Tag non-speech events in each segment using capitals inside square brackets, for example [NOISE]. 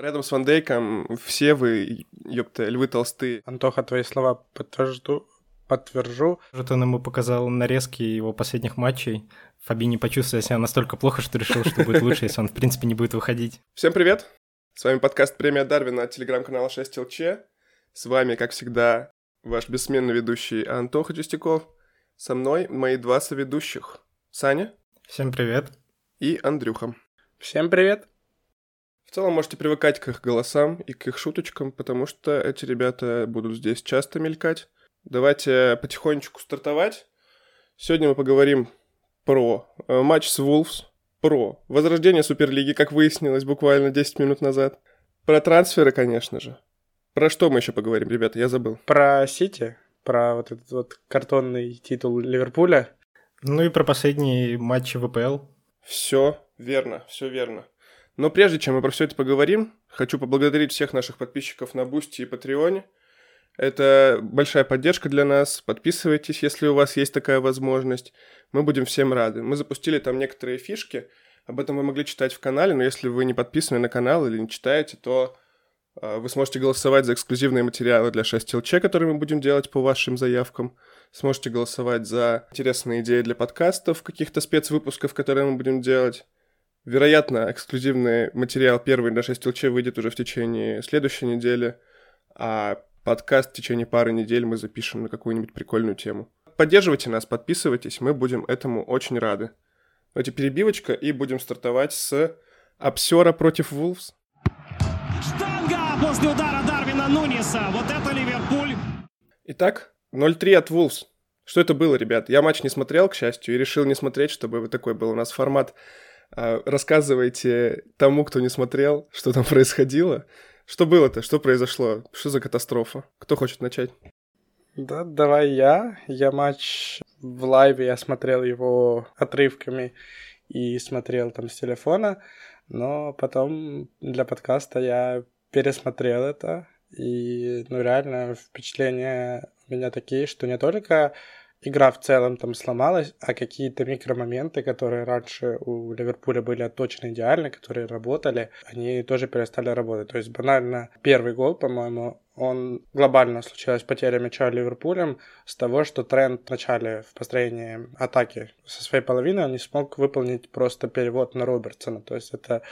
Рядом с Ван Дейком все вы, ёпта, львы толстые. Антоха, твои слова подтвержду, подтвержу. Он ему показал нарезки его последних матчей. Фабини почувствовал себя настолько плохо, что решил, что будет лучше, если он, в принципе, не будет выходить. Всем привет! С вами подкаст «Премия Дарвина» от телеграм-канала 6ЛЧ. С вами, как всегда, ваш бессменный ведущий Антоха Чистяков. Со мной мои два соведущих. Саня. Всем привет. И Андрюха. Всем привет. В целом можете привыкать к их голосам и к их шуточкам, потому что эти ребята будут здесь часто мелькать. Давайте потихонечку стартовать. Сегодня мы поговорим про э, матч с Wolves, про возрождение Суперлиги, как выяснилось буквально 10 минут назад, про трансферы, конечно же. Про что мы еще поговорим, ребята, я забыл. Про Сити, про вот этот вот картонный титул Ливерпуля. Ну и про последние матчи в АПЛ. Все верно, все верно. Но прежде чем мы про все это поговорим, хочу поблагодарить всех наших подписчиков на Boosty и Patreon е. Это большая поддержка для нас. Подписывайтесь, если у вас есть такая возможность. Мы будем всем рады. Мы запустили там некоторые фишки. Об этом вы могли читать в канале, но если вы не подписаны на канал или не читаете, то э, вы сможете голосовать за эксклюзивные материалы для 6LC, которые мы будем делать по вашим заявкам. Сможете голосовать за интересные идеи для подкастов, каких-то спецвыпусков, которые мы будем делать. Вероятно, эксклюзивный материал первый на 6 ЛЧ выйдет уже в течение следующей недели, а подкаст в течение пары недель мы запишем на какую-нибудь прикольную тему. Поддерживайте нас, подписывайтесь, мы будем этому очень рады. Давайте перебивочка и будем стартовать с Обсера против Вулфс. Штанга после удара Дарвина Нуниса. Вот это Ливерпуль. Итак, 0-3 от Вулфс. Что это было, ребят? Я матч не смотрел, к счастью, и решил не смотреть, чтобы вот такой был у нас формат рассказывайте тому, кто не смотрел, что там происходило. Что было-то? Что произошло? Что за катастрофа? Кто хочет начать? Да, давай я. Я матч в лайве, я смотрел его отрывками и смотрел там с телефона, но потом для подкаста я пересмотрел это, и, ну, реально впечатления у меня такие, что не только игра в целом там сломалась, а какие-то микромоменты, которые раньше у Ливерпуля были отточены идеально, которые работали, они тоже перестали работать. То есть банально первый гол, по-моему, он глобально случилась потеря мяча Ливерпулем с того, что тренд в начале в построении атаки со своей половины он не смог выполнить просто перевод на Робертсона. То есть это,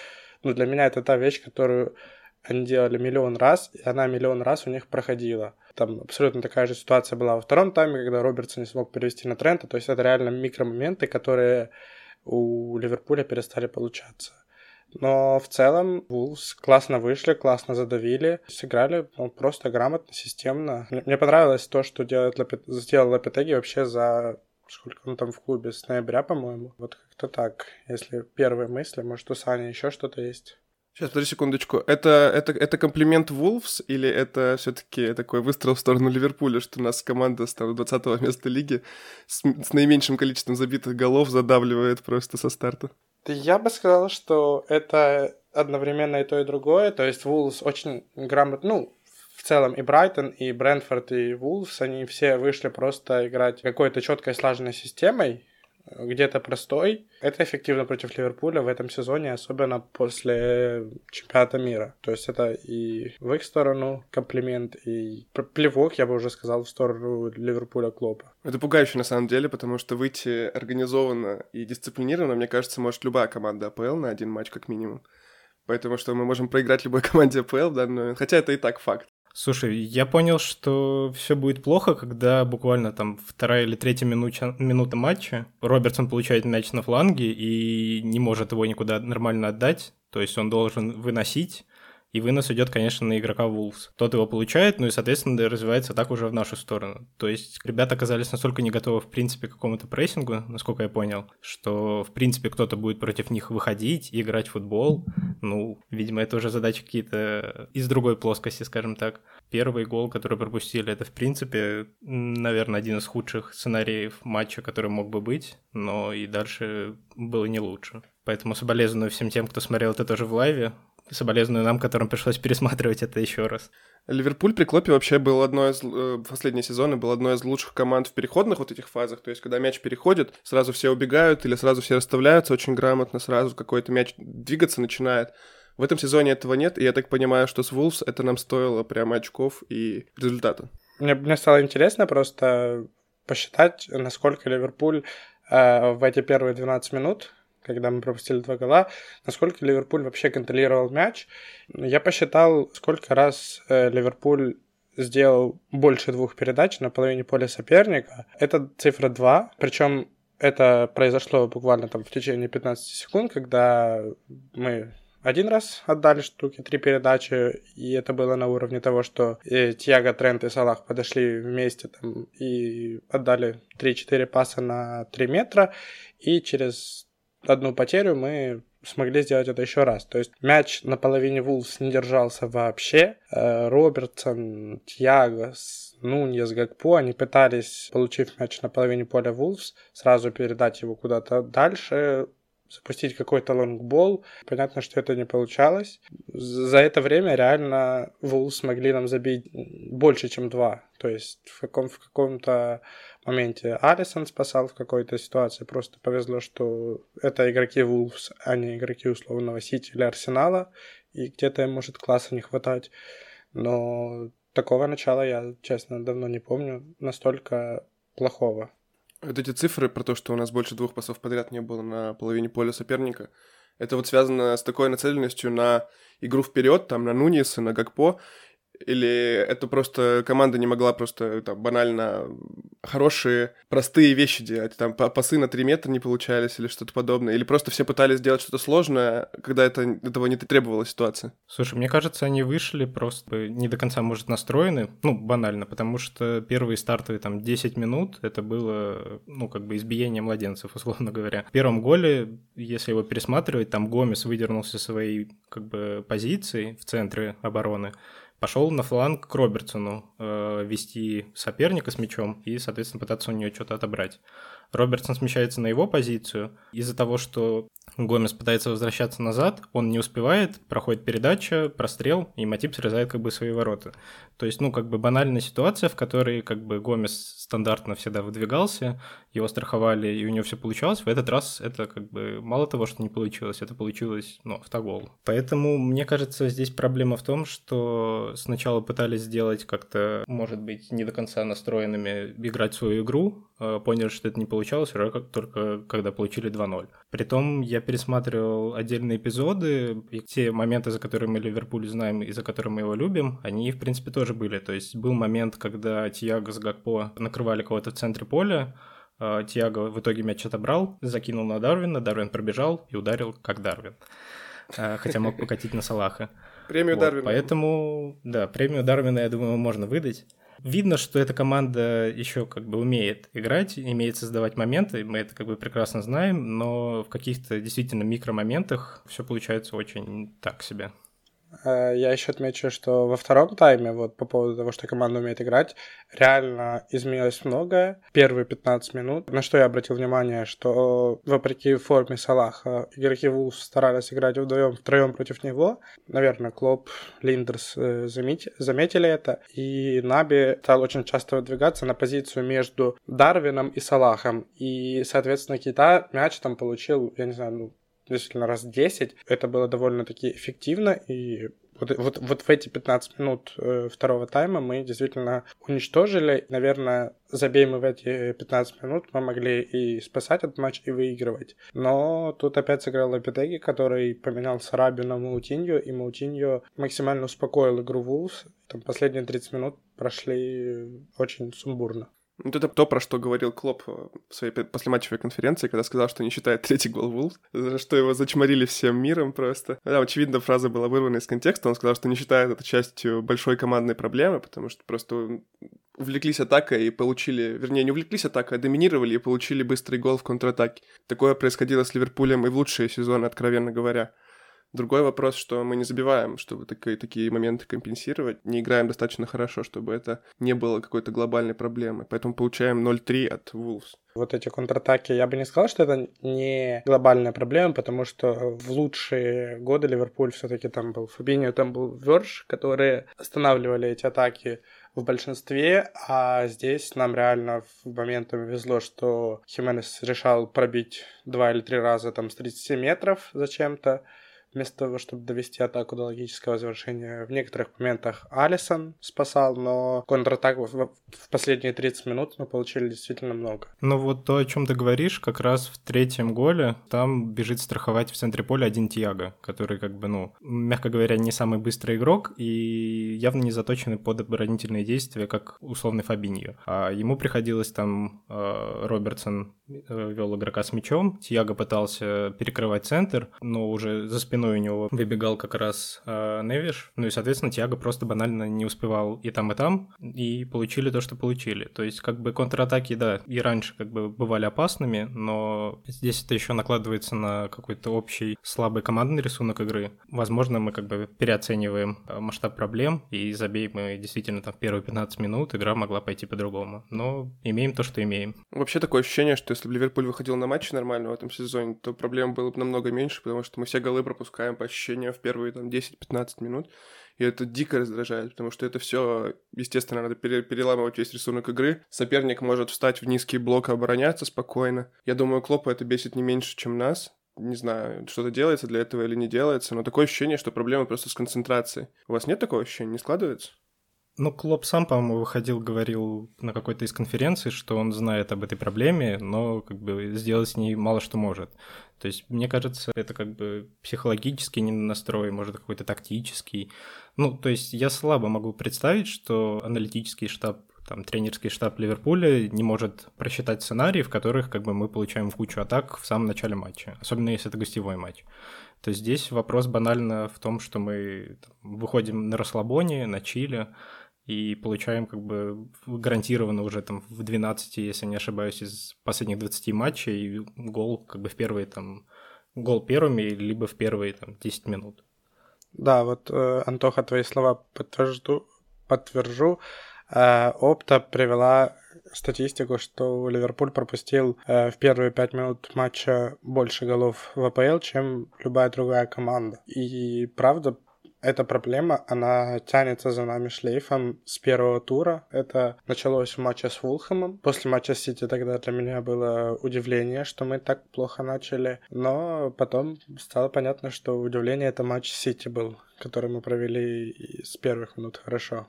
ну, для меня это та вещь, которую они делали миллион раз, и она миллион раз у них проходила. Там абсолютно такая же ситуация была во втором тайме, когда Робертсон не смог перевести на Трента. То есть это реально микромоменты, которые у Ливерпуля перестали получаться. Но в целом Вулс классно вышли, классно задавили, сыграли ну, просто грамотно, системно. Мне понравилось то, что делает Лапет... сделал Лапетеги вообще за сколько он там в клубе, с ноября, по-моему. Вот как-то так. Если первые мысли, может, у Сани еще что-то есть? Сейчас, подожди секундочку. Это, это, это комплимент Wolves или это все таки такой выстрел в сторону Ливерпуля, что у нас команда с там, 20 места лиги с, с наименьшим количеством забитых голов задавливает просто со старта? Я бы сказал, что это одновременно и то, и другое. То есть Wolves очень грамотно, ну, в целом и Брайтон, и Брентфорд, и Вулфс, они все вышли просто играть какой-то четкой слаженной системой, где-то простой. Это эффективно против Ливерпуля в этом сезоне, особенно после чемпионата мира. То есть это и в их сторону комплимент, и плевок, я бы уже сказал, в сторону Ливерпуля Клопа. Это пугающе на самом деле, потому что выйти организованно и дисциплинированно, мне кажется, может любая команда АПЛ на один матч как минимум. Поэтому что мы можем проиграть любой [LAUGHS] команде АПЛ в данный. Хотя это и так факт. Слушай, я понял, что все будет плохо, когда буквально там вторая или третья минута, минута матча Робертсон получает мяч на фланге и не может его никуда нормально отдать. То есть он должен выносить, и вынос идет, конечно, на игрока Wolves. Тот его получает, ну и, соответственно, развивается так уже в нашу сторону. То есть ребята оказались настолько не готовы, в принципе, к какому-то прессингу, насколько я понял, что, в принципе, кто-то будет против них выходить и играть в футбол. Ну, видимо, это уже задачи какие-то из другой плоскости, скажем так. Первый гол, который пропустили, это, в принципе, наверное, один из худших сценариев матча, который мог бы быть, но и дальше было не лучше. Поэтому соболезную всем тем, кто смотрел это тоже в лайве соболезную нам, которым пришлось пересматривать это еще раз. Ливерпуль при Клопе вообще был одной из... Э, последние сезоны был одной из лучших команд в переходных вот этих фазах. То есть, когда мяч переходит, сразу все убегают или сразу все расставляются очень грамотно, сразу какой-то мяч двигаться начинает. В этом сезоне этого нет, и я так понимаю, что с Wolves это нам стоило прямо очков и результата. Мне, мне стало интересно просто посчитать, насколько Ливерпуль э, в эти первые 12 минут, когда мы пропустили два гола, насколько Ливерпуль вообще контролировал мяч. Я посчитал, сколько раз э, Ливерпуль сделал больше двух передач на половине поля соперника. Это цифра 2, причем это произошло буквально там в течение 15 секунд, когда мы один раз отдали штуки, три передачи, и это было на уровне того, что э, Тьяго, Трент и Салах подошли вместе там и отдали 3-4 паса на 3 метра, и через одну потерю мы смогли сделать это еще раз. То есть мяч на половине Вулфс не держался вообще. Э, Робертсон, Тьяго, Нуньес, Гакпо, они пытались, получив мяч на половине поля Вулфс, сразу передать его куда-то дальше, запустить какой-то лонгбол. Понятно, что это не получалось. За это время реально Вулс смогли нам забить больше, чем два. То есть в, каком, в каком-то моменте Алисон спасал в какой-то ситуации. Просто повезло, что это игроки Вулфс, а не игроки условного Сити или Арсенала. И где-то им может класса не хватать. Но такого начала я, честно, давно не помню. Настолько плохого. Вот эти цифры про то, что у нас больше двух пасов подряд не было на половине поля соперника, это вот связано с такой нацеленностью на игру вперед, там на Нуниса, на Гакпо, или это просто команда не могла просто там банально хорошие, простые вещи делать? Там пасы на 3 метра не получались или что-то подобное? Или просто все пытались сделать что-то сложное, когда это, этого не требовала ситуация? Слушай, мне кажется, они вышли просто не до конца, может, настроены, ну, банально, потому что первые стартовые там 10 минут это было, ну, как бы избиение младенцев, [LAUGHS] условно говоря. В первом голе, если его пересматривать, там Гомес выдернулся своей как бы позиции в центре обороны, пошел на фланг к Робертсону э, вести соперника с мячом и, соответственно, пытаться у нее что-то отобрать. Робертсон смещается на его позицию. Из-за того, что Гомес пытается возвращаться назад, он не успевает, проходит передача, прострел, и Матип срезает как бы свои ворота. То есть, ну, как бы банальная ситуация, в которой как бы Гомес стандартно всегда выдвигался, его страховали, и у него все получалось. В этот раз это как бы мало того, что не получилось, это получилось, ну, автогол. Поэтому, мне кажется, здесь проблема в том, что сначала пытались сделать как-то, может быть, не до конца настроенными играть свою игру, а поняли, что это не получалось, только когда получили 2-0. Притом я пересматривал отдельные эпизоды, и те моменты, за которые мы Ливерпуль знаем и за которые мы его любим, они, в принципе, тоже были. То есть был момент, когда Тиаго с Гакпо накрывали кого-то в центре поля, а, Тиаго в итоге мяч отобрал, закинул на Дарвина, Дарвин пробежал и ударил как Дарвин. А, хотя мог [LAUGHS] покатить на Салаха. Премию вот, Дарвина. Поэтому, да, премию Дарвина, я думаю, можно выдать. Видно, что эта команда еще как бы умеет играть, умеет создавать моменты, мы это как бы прекрасно знаем, но в каких-то действительно микромоментах все получается очень так себе. Э, я еще отмечу, что во втором тайме, вот по поводу того, что команда умеет играть, реально изменилось многое. Первые 15 минут, на что я обратил внимание, что вопреки форме Салаха, игроки Вулфс старались играть вдвоем, втроем против него. Наверное, Клоп, Линдерс э, заметили, заметили это. И Наби стал очень часто выдвигаться на позицию между Дарвином и Салахом. И, соответственно, Кита мяч там получил, я не знаю, ну, действительно раз 10. Это было довольно-таки эффективно, и вот, вот, вот в эти 15 минут э, второго тайма мы действительно уничтожили. Наверное, забей мы в эти 15 минут, мы могли и спасать этот матч, и выигрывать. Но тут опять сыграл Лапитеги, который поменял Сарабию на Маутинью, и Маутинью максимально успокоил игру Вулс. Там последние 30 минут прошли очень сумбурно. Вот это то, про что говорил Клоп в своей послематчевой конференции, когда сказал, что не считает третий гол Вулф, за что его зачморили всем миром просто. Да, очевидно, фраза была вырвана из контекста, он сказал, что не считает это частью большой командной проблемы, потому что просто увлеклись атакой и получили, вернее, не увлеклись атакой, а доминировали и получили быстрый гол в контратаке. Такое происходило с Ливерпулем и в лучшие сезоны, откровенно говоря. Другой вопрос, что мы не забиваем, чтобы такие, такие моменты компенсировать, не играем достаточно хорошо, чтобы это не было какой-то глобальной проблемы. Поэтому получаем 0-3 от Wolves. Вот эти контратаки, я бы не сказал, что это не глобальная проблема, потому что в лучшие годы Ливерпуль все таки там был Фабиньо, там был Верш, которые останавливали эти атаки в большинстве, а здесь нам реально в моментами везло, что Хименес решал пробить два или три раза там с 30 метров зачем-то, вместо того, чтобы довести атаку до логического завершения. В некоторых моментах Алисон спасал, но контратак в, в последние 30 минут мы получили действительно много. Ну вот то, о чем ты говоришь, как раз в третьем голе там бежит страховать в центре поля один Тиаго, который как бы, ну, мягко говоря, не самый быстрый игрок и явно не заточенный под оборонительные действия, как условный Фабиньо. А ему приходилось там э, Робертсон э, вел игрока с мячом, Тиаго пытался перекрывать центр, но уже за спиной у него выбегал как раз э, Невиш, ну и, соответственно, Тиаго просто банально не успевал и там, и там, и получили то, что получили. То есть, как бы контратаки, да, и раньше как бы бывали опасными, но здесь это еще накладывается на какой-то общий слабый командный рисунок игры. Возможно, мы как бы переоцениваем э, масштаб проблем, и забей мы действительно там в первые 15 минут, игра могла пойти по-другому. Но имеем то, что имеем. Вообще такое ощущение, что если бы Ливерпуль выходил на матчи нормально в этом сезоне, то проблем было бы намного меньше, потому что мы все голы пропускаем по ощущениям в первые там 10-15 минут. И это дико раздражает, потому что это все, естественно, надо пере- переламывать весь рисунок игры. Соперник может встать в низкий блок и обороняться спокойно. Я думаю, Клопа это бесит не меньше, чем нас. Не знаю, что-то делается для этого или не делается, но такое ощущение, что проблема просто с концентрацией. У вас нет такого ощущения, не складывается? Ну, Клоп сам, по-моему, выходил, говорил на какой-то из конференций, что он знает об этой проблеме, но как бы сделать с ней мало что может. То есть, мне кажется, это как бы психологический настрой, может, какой-то тактический. Ну, то есть, я слабо могу представить, что аналитический штаб там тренерский штаб Ливерпуля не может просчитать сценарии, в которых как бы мы получаем кучу атак в самом начале матча, особенно если это гостевой матч. То есть здесь вопрос банально в том, что мы там, выходим на расслабоне, на чиле, и получаем как бы гарантированно уже там в 12, если не ошибаюсь, из последних 20 матчей гол как бы в первые там гол первыми, либо в первые там 10 минут. Да, вот, э, Антоха, твои слова подтвержду, подтвержу. Э, Опта привела статистику, что Ливерпуль пропустил э, в первые пять минут матча больше голов в АПЛ, чем любая другая команда. И правда, эта проблема, она тянется за нами шлейфом с первого тура. Это началось в матче с Вулхэмом. После матча с Сити тогда для меня было удивление, что мы так плохо начали. Но потом стало понятно, что удивление это матч Сити был, который мы провели с первых минут хорошо.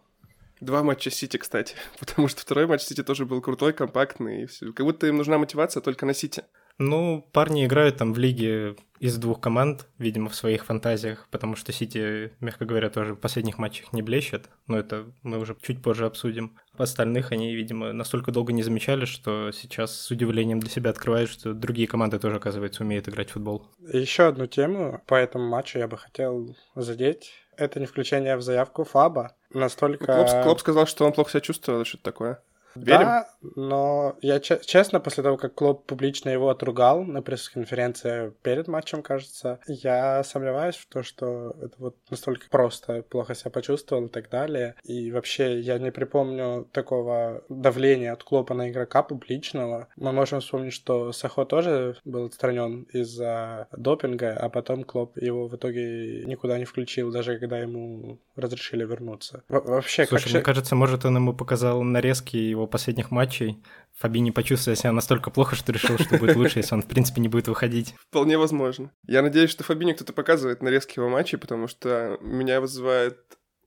Два матча Сити, кстати, [LAUGHS] потому что второй матч Сити тоже был крутой, компактный, как будто им нужна мотивация только на Сити. Ну, парни играют там в лиге из двух команд, видимо, в своих фантазиях, потому что Сити, мягко говоря, тоже в последних матчах не блещет, но это мы уже чуть позже обсудим. В остальных они, видимо, настолько долго не замечали, что сейчас с удивлением для себя открывают, что другие команды тоже, оказывается, умеют играть в футбол. Еще одну тему по этому матчу я бы хотел задеть. Это не включение в заявку Фаба. Настолько... Клоп, Клоп сказал, что он плохо себя чувствовал, что-то такое. Верим? Да, но я честно, после того, как Клоп публично его отругал на пресс-конференции перед матчем, кажется, я сомневаюсь в том, что это вот настолько просто плохо себя почувствовал и так далее. И вообще я не припомню такого давления от Клопа на игрока публичного. Мы можем вспомнить, что Сахо тоже был отстранен из-за допинга, а потом Клоп его в итоге никуда не включил, даже когда ему разрешили вернуться. Во вообще, Слушай, как мне кажется, может, он ему показал нарезки его последних матчей Фабини почувствовал себя настолько плохо, что решил, что будет лучше, если он, в принципе, не будет выходить. [LAUGHS] Вполне возможно. Я надеюсь, что Фабини кто-то показывает нарезки его матчей, потому что меня вызывает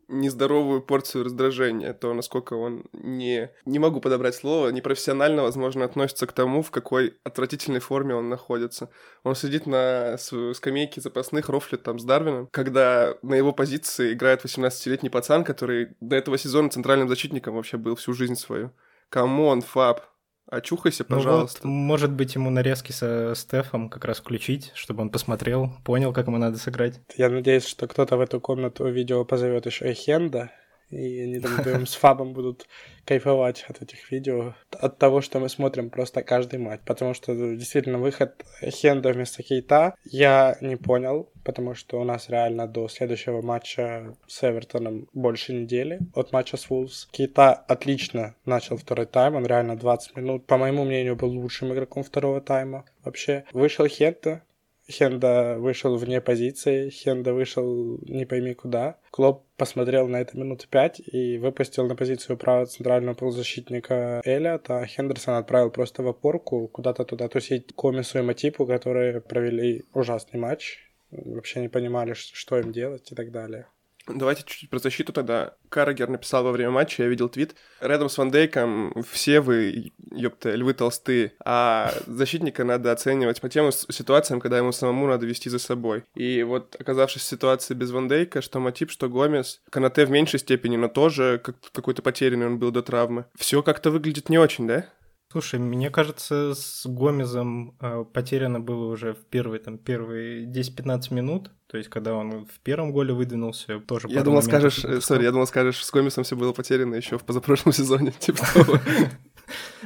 нездоровую порцию раздражения, то, насколько он не... Не могу подобрать слово, непрофессионально, возможно, относится к тому, в какой отвратительной форме он находится. Он сидит на скамейке запасных, рофлит там с Дарвином, когда на его позиции играет 18-летний пацан, который до этого сезона центральным защитником вообще был всю жизнь свою. Come on, Фаб, Очухайся, пожалуйста. Ну вот, может быть, ему нарезки со Стефом как раз включить, чтобы он посмотрел, понял, как ему надо сыграть. Я надеюсь, что кто-то в эту комнату видео позовет еще и Хенда, и они там вдвоем с Фабом будут кайфовать от этих видео, от того, что мы смотрим просто каждый матч. Потому что действительно выход Хенда вместо Кейта я не понял, потому что у нас реально до следующего матча с Эвертоном больше недели от матча с Вулс. Кейта отлично начал второй тайм, он реально 20 минут, по моему мнению, был лучшим игроком второго тайма. Вообще, вышел Хенда, Хенда вышел вне позиции, Хенда вышел не пойми куда. Клоп посмотрел на это минуты пять и выпустил на позицию правого центрального полузащитника Эллиота, а Хендерсон отправил просто в опорку куда-то туда тусить Комису и Матипу, которые провели ужасный матч. вообще не понимали, что им делать и так далее. Давайте чуть-чуть про защиту тогда. Каррагер написал во время матча, я видел твит. Рядом с Ван Дейком все вы, ёпта, львы толстые, а защитника надо оценивать по тем ситуациям, когда ему самому надо вести за собой. И вот оказавшись в ситуации без Ван Дейка, что Матип, что Гомес, Канате в меньшей степени, но тоже как какой-то потерянный он был до травмы. Все как-то выглядит не очень, да? Слушай, мне кажется, с Гомезом э, потеряно было уже в первые, там, первые 10-15 минут. То есть, когда он в первом голе выдвинулся, тоже... Я думал, скажешь, сори, я думал, скажешь, с Гомесом все было потеряно еще в позапрошлом сезоне, [LAUGHS] типа того.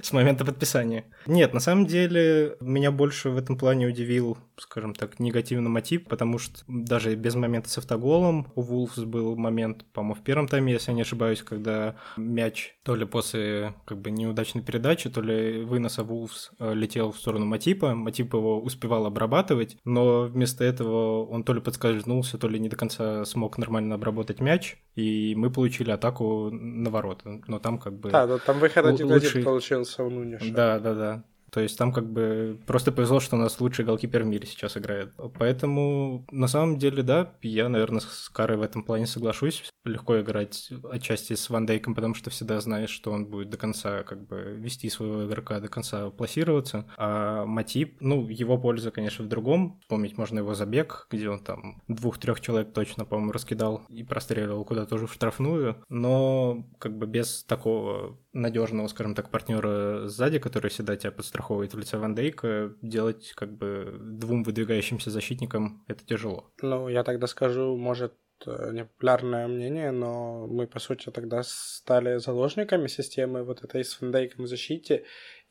с момента подписания. Нет, на самом деле меня больше в этом плане удивил, скажем так, негативный мотив, потому что даже без момента с автоголом у Вулфс был момент, по-моему, в первом тайме, если я не ошибаюсь, когда мяч то ли после как бы неудачной передачи, то ли выноса Вулфс э, летел в сторону Матипа, Матип его успевал обрабатывать, но вместо этого он то ли подскользнулся, то ли не до конца смог нормально обработать мяч, и мы получили атаку на ворота. Но там как бы... Да, там выход один лучший... получился у Нуниша. Да, да, да. То есть там как бы просто повезло, что у нас лучший голкипер в мире сейчас играет. Поэтому на самом деле, да, я, наверное, с Карой в этом плане соглашусь. Легко играть отчасти с Ван Дейком, потому что всегда знаешь, что он будет до конца как бы вести своего игрока, до конца пласироваться. А Матип, ну, его польза, конечно, в другом. Вспомнить можно его забег, где он там двух-трех человек точно, по-моему, раскидал и простреливал куда-то уже в штрафную. Но как бы без такого надежного, скажем так, партнера сзади, который всегда тебя подстраховывает в лице Ван Дейка, делать как бы двум выдвигающимся защитникам это тяжело. Ну, я тогда скажу, может, э, непопулярное мнение, но мы, по сути, тогда стали заложниками системы вот этой с Ван Дейком в защите,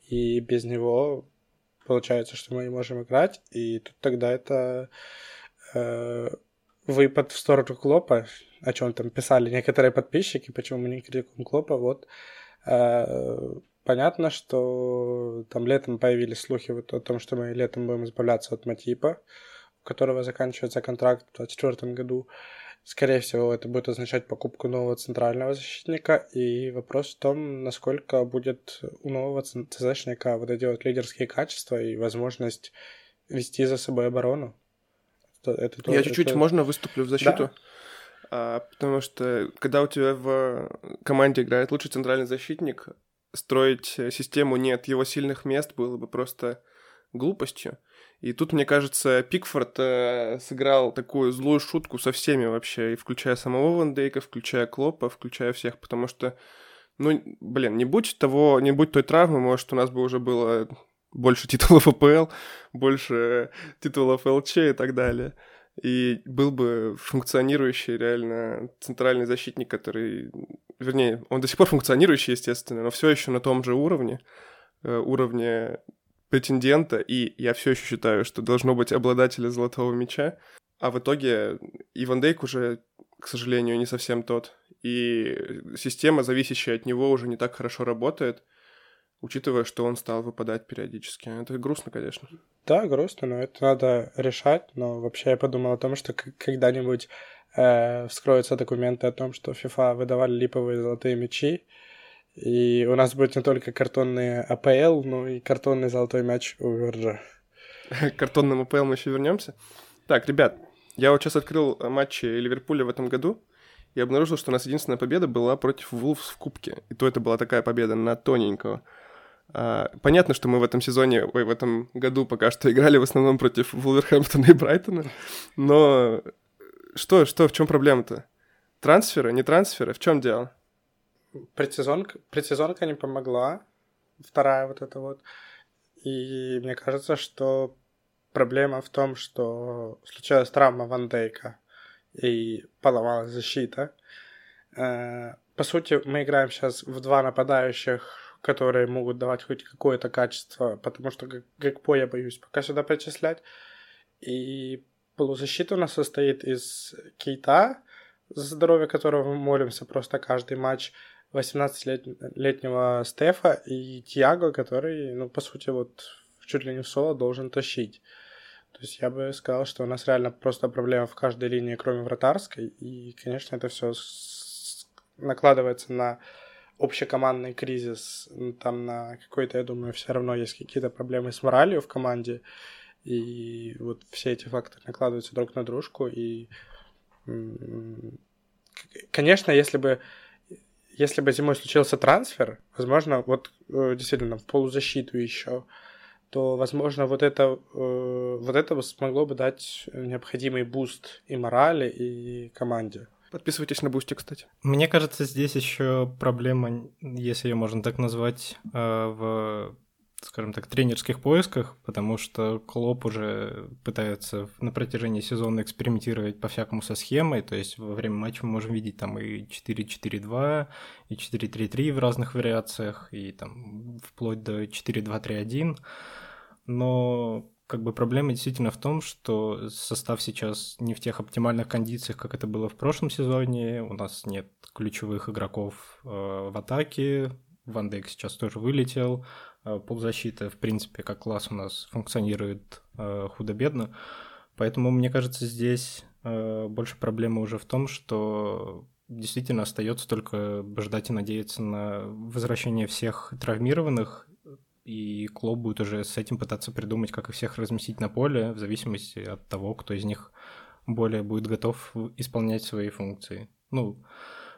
и без него получается, что мы не можем играть, и тут тогда это э, выпад в сторону Клопа, о чем там писали некоторые подписчики, почему мы не критикуем Клопа, вот понятно, что там летом появились слухи вот о том, что мы летом будем избавляться от Матипа, у которого заканчивается контракт в 2024 году. Скорее всего, это будет означать покупку нового центрального защитника. И вопрос в том, насколько будет у нового защитника вот эти вот лидерские качества и возможность вести за собой оборону. Это, это, Я чуть-чуть, это... можно, выступлю в защиту? Да. А, потому что когда у тебя в команде играет лучший центральный защитник, строить систему не от его сильных мест было бы просто глупостью. И тут, мне кажется, Пикфорд э, сыграл такую злую шутку со всеми вообще, и включая самого Ван Дейка, включая Клопа, включая всех, потому что, ну, блин, не будь того, не будь той травмы, может, у нас бы уже было больше [LAUGHS] титулов АПЛ, больше титулов ЛЧ и так далее и был бы функционирующий реально центральный защитник, который, вернее, он до сих пор функционирующий, естественно, но все еще на том же уровне, э, уровне претендента, и я все еще считаю, что должно быть обладателя золотого мяча, а в итоге Иван Дейк уже, к сожалению, не совсем тот, и система, зависящая от него, уже не так хорошо работает — учитывая, что он стал выпадать периодически. Это грустно, конечно. Да, грустно, но это надо решать. Но вообще я подумал о том, что когда-нибудь э, вскроются документы о том, что FIFA выдавали липовые золотые мячи, и у нас будет не только картонные АПЛ, но и картонный золотой мяч у Верджа. К [LAUGHS] картонным АПЛ мы еще вернемся. Так, ребят, я вот сейчас открыл матчи Ливерпуля в этом году и обнаружил, что у нас единственная победа была против Вулфс в Кубке. И то это была такая победа на тоненького. А, понятно, что мы в этом сезоне, ой, в этом году пока что играли в основном против Вулверхэмптона и Брайтона, но что, что, в чем проблема-то? Трансферы, не трансферы, в чем дело? Предсезонка, предсезонка не помогла, вторая вот эта вот. И мне кажется, что проблема в том, что случилась травма Ван Дейка и поломалась защита. Э, по сути, мы играем сейчас в два нападающих которые могут давать хоть какое-то качество, потому что Гекпо я боюсь пока сюда причислять. И полузащита у нас состоит из Кейта, за здоровье которого мы молимся просто каждый матч, 18-летнего Стефа и Тиаго, который, ну, по сути, вот чуть ли не в соло должен тащить. То есть я бы сказал, что у нас реально просто проблема в каждой линии, кроме вратарской. И, конечно, это все накладывается на общекомандный кризис, там на какой-то, я думаю, все равно есть какие-то проблемы с моралью в команде. И вот все эти факторы накладываются друг на дружку, и конечно, если бы если бы зимой случился трансфер, возможно, вот э, действительно в полузащиту еще, то, возможно, вот это, э, вот это смогло бы дать необходимый буст и морали, и команде. Подписывайтесь на Boosty, кстати. Мне кажется, здесь еще проблема, если ее можно так назвать, э, в скажем так, тренерских поисках, потому что Клоп уже пытается на протяжении сезона экспериментировать по-всякому со схемой, то есть во время матча мы можем видеть там и 4-4-2, и 4-3-3 в разных вариациях, и там вплоть до 4-2-3-1, но как бы проблема действительно в том, что состав сейчас не в тех оптимальных кондициях, как это было в прошлом сезоне. У нас нет ключевых игроков э, в атаке. Ван Дейк сейчас тоже вылетел. Э, полузащита, в принципе, как класс у нас функционирует э, худо-бедно. Поэтому, мне кажется, здесь э, больше проблема уже в том, что действительно остается только ждать и надеяться на возвращение всех травмированных, и клуб будет уже с этим пытаться придумать, как их всех разместить на поле, в зависимости от того, кто из них более будет готов исполнять свои функции. Ну,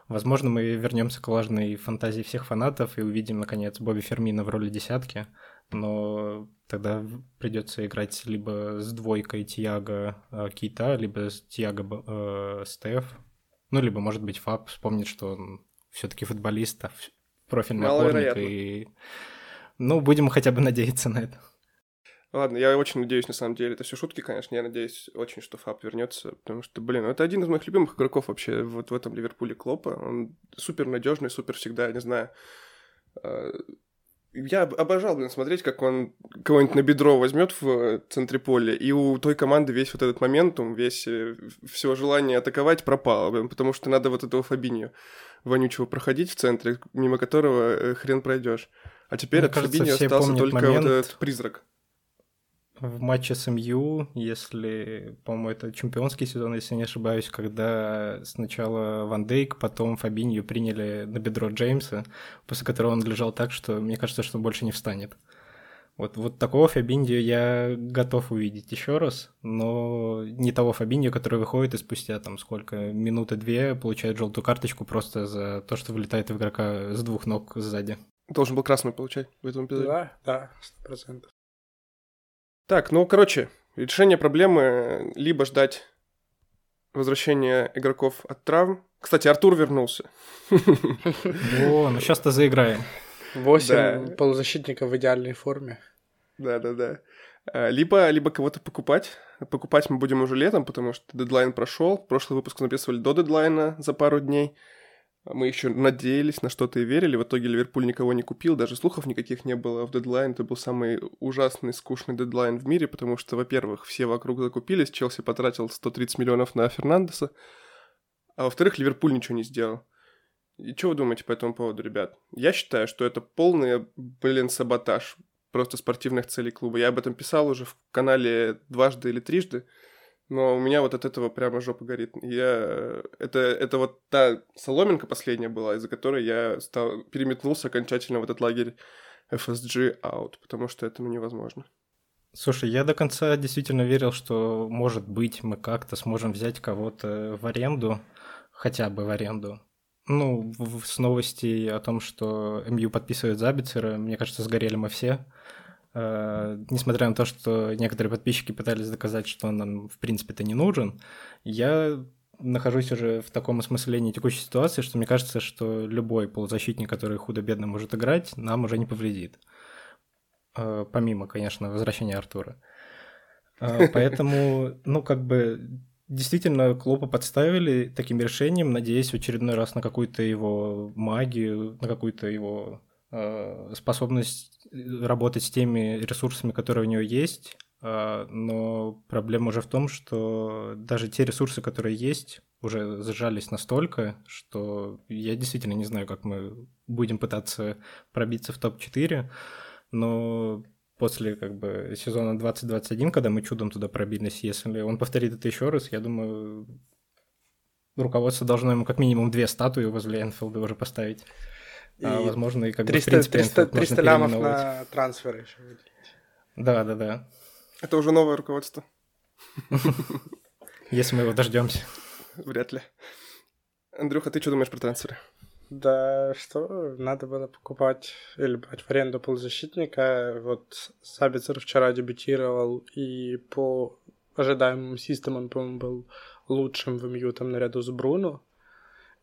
Возможно, мы вернемся к важной фантазии всех фанатов и увидим, наконец, Бобби Фермина в роли десятки, но тогда придется играть либо с двойкой Тиаго э, Кита, либо с Тиаго э, Стеф, ну, либо, может быть, Фаб вспомнит, что он все-таки футболист, а профильный опорник, и... Ну, будем хотя бы надеяться на это. Ладно, я очень надеюсь, на самом деле, это все шутки, конечно, я надеюсь очень, что Фаб вернется, потому что, блин, это один из моих любимых игроков вообще вот в этом Ливерпуле Клопа, он супер надежный, супер всегда, не знаю, э, я обожал, блин, смотреть, как он кого-нибудь на бедро возьмет в центре поля, и у той команды весь вот этот моментум, весь э, все желание атаковать пропало, блин, потому что надо вот этого Фабинью вонючего проходить в центре, мимо которого э, хрен пройдешь. А теперь Мне от кажется, Фабиньо остался только момент... вот этот призрак в матче с МЮ, если, по-моему, это чемпионский сезон, если не ошибаюсь, когда сначала Ван Дейк, потом Фабинью приняли на бедро Джеймса, после которого он лежал так, что мне кажется, что больше не встанет. Вот, вот такого Фабинью я готов увидеть еще раз, но не того Фабинью, который выходит и спустя там сколько, минуты две получает желтую карточку просто за то, что вылетает в игрока с двух ног сзади. Должен был красную получать в этом эпизоде. Да, да, сто процентов. Так, ну, короче, решение проблемы либо ждать возвращения игроков от травм. Кстати, Артур вернулся. О, ну сейчас-то заиграем. Восемь полузащитников в идеальной форме. Да-да-да. А, либо, либо кого-то покупать. Покупать мы будем уже летом, потому что дедлайн прошел. Прошлый выпуск записывали до дедлайна за пару дней. Мы еще надеялись на что-то и верили. В итоге Ливерпуль никого не купил, даже слухов никаких не было в дедлайн. Это был самый ужасный, скучный дедлайн в мире, потому что, во-первых, все вокруг закупились, Челси потратил 130 миллионов на Фернандеса, а во-вторых, Ливерпуль ничего не сделал. И что вы думаете по этому поводу, ребят? Я считаю, что это полный, блин, саботаж просто спортивных целей клуба. Я об этом писал уже в канале дважды или трижды но у меня вот от этого прямо жопа горит. Я... Это, это вот та соломинка последняя была, из-за которой я стал... переметнулся окончательно в этот лагерь FSG out, потому что это ну, невозможно. Слушай, я до конца действительно верил, что, может быть, мы как-то сможем взять кого-то в аренду, хотя бы в аренду. Ну, с новостей о том, что МЮ подписывает Забицера, мне кажется, сгорели мы все. Э, несмотря на то, что некоторые подписчики пытались доказать, что он нам, в принципе-то, не нужен, я нахожусь уже в таком осмыслении текущей ситуации, что мне кажется, что любой полузащитник, который худо-бедно может играть, нам уже не повредит. Э, помимо, конечно, возвращения Артура. Э, [LAUGHS] поэтому, ну, как бы, действительно, Клопа подставили таким решением, надеясь в очередной раз на какую-то его магию, на какую-то его способность работать с теми ресурсами, которые у него есть, а, но проблема уже в том, что даже те ресурсы, которые есть, уже зажались настолько, что я действительно не знаю, как мы будем пытаться пробиться в топ-4, но после как бы сезона 2021, когда мы чудом туда пробились, если он повторит это еще раз, я думаю, руководство должно ему как минимум две статуи возле Энфилда уже поставить. И а, возможно, и как 300, бы, в принципе, 300, 300 лямов на трансферы еще выделить. Да, да, да. Это уже новое руководство. [LAUGHS] Если мы его дождемся. Вряд ли. Андрюха, ты что думаешь про трансферы? Да, что надо было покупать или брать в аренду полузащитника. Вот Сабицер вчера дебютировал, и по ожидаемым системам, по-моему, был лучшим в МЮ там наряду с Бруно.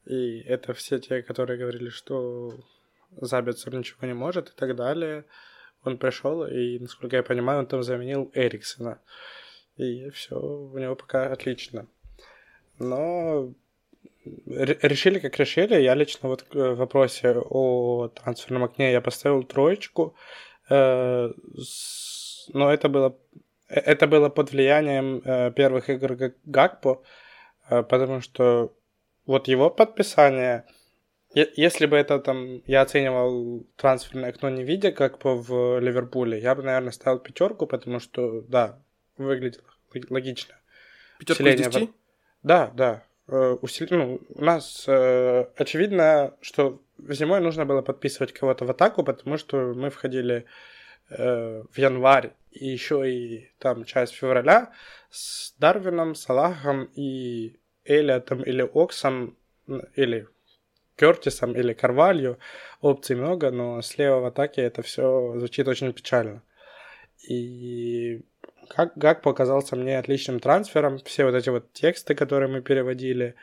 И это все те, которые говорили, что Забицер ничего не может и так далее. Он пришел, и, насколько я понимаю, он там заменил Эриксона. И все у него пока отлично. Но решили, как решили. Я лично вот в вопросе о трансферном окне я поставил троечку. Э, но это было, э, это было под влиянием э, первых игр Гакпо, потому что вот его подписание, если бы это там, я оценивал трансферное окно не видя, как в Ливерпуле, я бы, наверное, ставил пятерку, потому что, да, выглядит логично. Пятерку из 10? Да, да. Э, усили... ну, у нас э, очевидно, что зимой нужно было подписывать кого-то в атаку, потому что мы входили э, в январь и еще и там часть февраля с Дарвином, Салахом и Элиотом или Оксом, или Кертисом или Карвалью. Опций много, но слева в атаке это все звучит очень печально. И как, как показался мне отличным трансфером. Все вот эти вот тексты, которые мы переводили,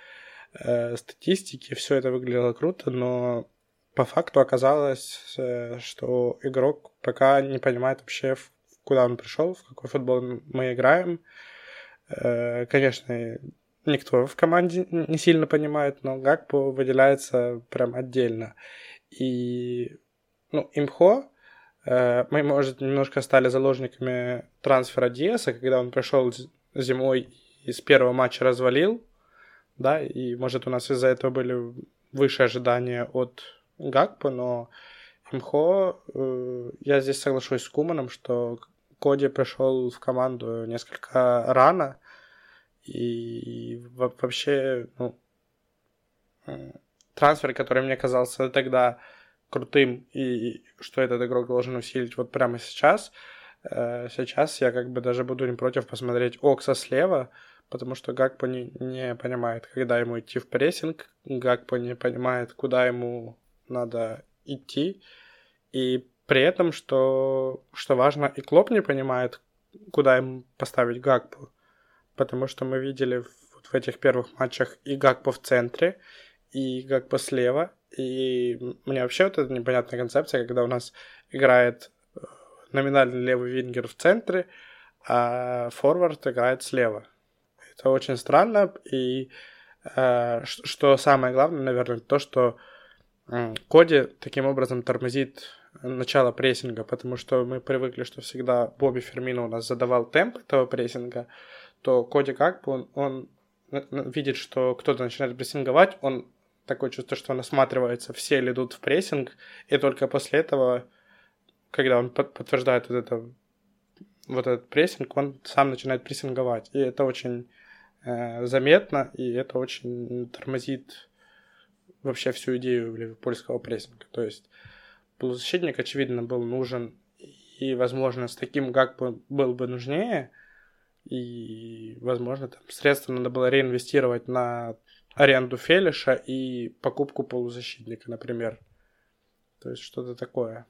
э, статистики, все это выглядело круто, но по факту оказалось, э, что игрок пока не понимает вообще, куда он пришел, в какой футбол мы играем. Э, конечно, никто в команде не сильно понимает, но Гакпо выделяется прям отдельно. И ну, Имхо Э, мы, может, немножко стали заложниками трансфера Диаса, когда он пришел зимой и с первого матча развалил, да, и, может, у нас из-за этого были выше ожидания от Гакпа, но МХО, э, я здесь соглашусь с Куманом, что Коди пришел в команду несколько рано, и вообще, ну, трансфер, который мне казался тогда крутым и что этот игрок должен усилить вот прямо сейчас. Э, сейчас я как бы даже буду не против посмотреть Окса слева, потому что Гакпо не, не понимает, когда ему идти в прессинг, Гакпо не понимает, куда ему надо идти, и при этом, что, что важно, и Клоп не понимает, куда ему поставить Гакпо, потому что мы видели вот в этих первых матчах и Гакпо в центре, и Гакпо слева, и мне вообще вот эта непонятная концепция, когда у нас играет э, номинальный левый вингер в центре, а форвард играет слева. Это очень странно, и э, что самое главное, наверное, то, что Коди таким образом тормозит начало прессинга, потому что мы привыкли, что всегда Бобби Фермино у нас задавал темп этого прессинга, то Коди как бы он, он видит, что кто-то начинает прессинговать, он такое чувство, что он осматривается, все ли идут в прессинг, и только после этого, когда он под, подтверждает вот это вот этот прессинг, он сам начинает прессинговать. И это очень э, заметно, и это очень тормозит вообще всю идею ливерпульского прессинга. То есть полузащитник, очевидно, был нужен, и, возможно, с таким как бы был бы нужнее, и, возможно, там средства надо было реинвестировать на аренду Фелиша и покупку полузащитника, например. То есть что-то такое.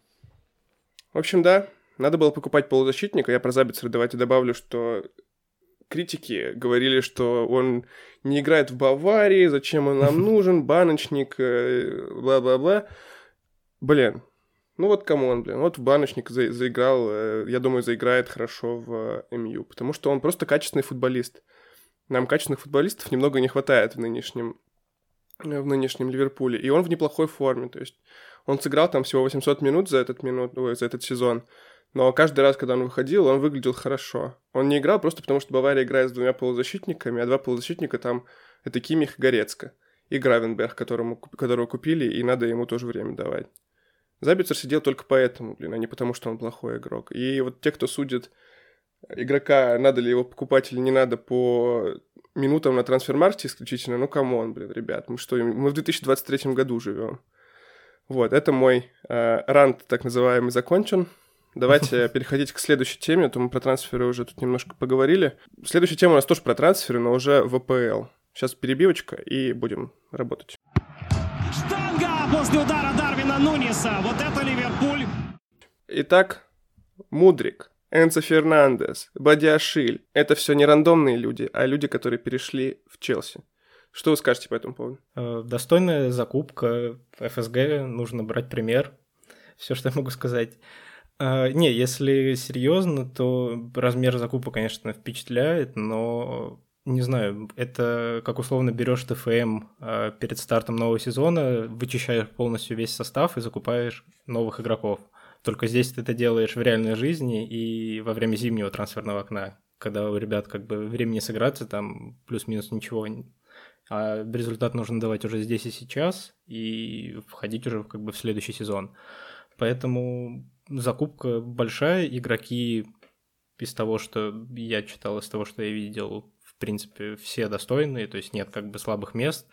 В общем, да, надо было покупать полузащитника. Я про Забицера давайте добавлю, что критики говорили, что он не играет в Баварии, зачем он нам нужен, баночник, э, бла-бла-бла. Блин, ну вот кому он, блин, вот баночник за заиграл, э, я думаю, заиграет хорошо в МЮ, потому что он просто качественный футболист. Нам качественных футболистов немного не хватает в нынешнем, в нынешнем Ливерпуле. И он в неплохой форме. То есть он сыграл там всего 800 минут за этот, минут, ой, за этот сезон. Но каждый раз, когда он выходил, он выглядел хорошо. Он не играл просто потому, что Бавария играет с двумя полузащитниками, а два полузащитника там — это Кимих и Горецко. И Гравенберг, которому, которого купили, и надо ему тоже время давать. Забицер сидел только поэтому, блин, а не потому, что он плохой игрок. И вот те, кто судит игрока, надо ли его покупать или не надо по минутам на Transfermarkt е исключительно, ну, come on, блин, ребят, мы что, мы в 2023 году живем. Вот, это мой э, rant, так называемый, закончен. Давайте [LAUGHS] переходить к следующей теме, а то мы про трансферы уже тут немножко поговорили. Следующая тема у нас тоже про трансферы, но уже в АПЛ. Сейчас перебивочка и будем работать. После удара Дарвина Нуниса. Вот это Ливерпуль. Итак, Мудрик, Энцо Фернандес, Бадиашиль. Это все не рандомные люди, а люди, которые перешли в Челси. Что вы скажете по этому поводу? Э, достойная закупка ФСГ, нужно брать пример. Все, что я могу сказать. Э, не, если серьезно, то размер закупок, конечно, впечатляет, но не знаю, это как условно берешь там FM э, перед стартом нового сезона, вычищаешь полностью весь состав и закупаешь новых игроков. Только здесь ты это делаешь в реальной жизни и во время зимнего трансферного окна, когда у ребят как бы времени сыграться, там плюс-минус ничего, а результат нужно давать уже здесь и сейчас и входить уже как бы в следующий сезон. Поэтому закупка большая, игроки из того, что я читал, из того, что я видел, принципе, все достойные, то есть нет как бы слабых мест,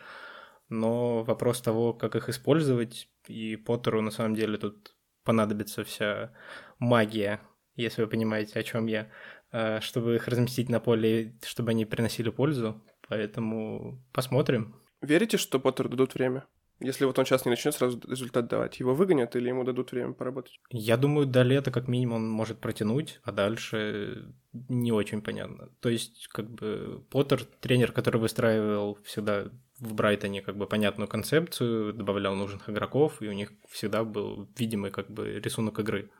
но вопрос того, как их использовать, и Поттеру на самом деле тут понадобится вся магия, если вы понимаете, о чем я, э, чтобы их разместить на поле, чтобы они приносили пользу. Поэтому посмотрим. Верите, что Поттеру дадут время? Если вот он сейчас не начнет сразу результат давать, его выгонят или ему дадут время поработать? Я думаю, до лета как минимум он может протянуть, а дальше не очень понятно. То есть, как бы, Поттер, тренер, который выстраивал всегда в Брайтоне как бы понятную концепцию, добавлял нужных игроков, и у них всегда был видимый как бы рисунок игры.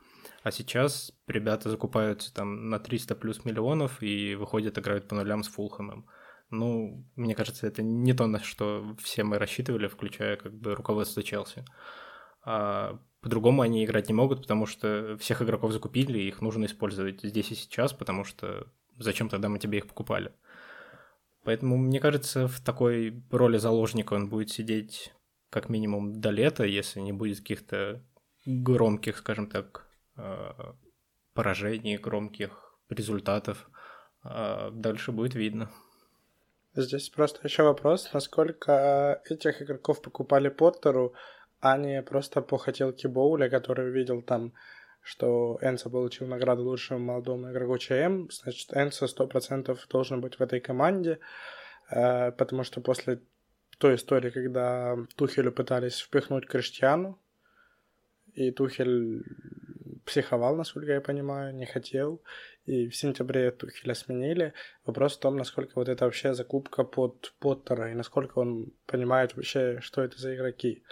А сейчас ребята закупаются там на 300 плюс миллионов и выходят, играют по нулям с Фулхэмом. Ну, мне кажется, это не то, на что все мы рассчитывали, включая как бы руководство Челси. А по-другому они играть не могут, потому что всех игроков закупили, их нужно использовать здесь и сейчас, потому что зачем тогда мы тебе их покупали? Поэтому, мне кажется, в такой роли заложника он будет сидеть как минимум до лета, если не будет каких-то громких, скажем так, а, поражений, громких результатов. А дальше будет видно. Здесь просто еще вопрос, насколько этих игроков покупали Поттеру, а не просто по хотелке Боуля, который увидел там, что Энса получил награду лучшему молодому игроку ЧМ, значит, Энса 100% должен быть в этой команде, э, потому что после той истории, когда Тухелю пытались впихнуть Криштиану, и Тухель психовал, насколько я понимаю, не хотел, и в сентябре Тухеля сменили. Вопрос в том, насколько вот это вообще закупка под Поттера, и насколько он понимает вообще, что это за игроки.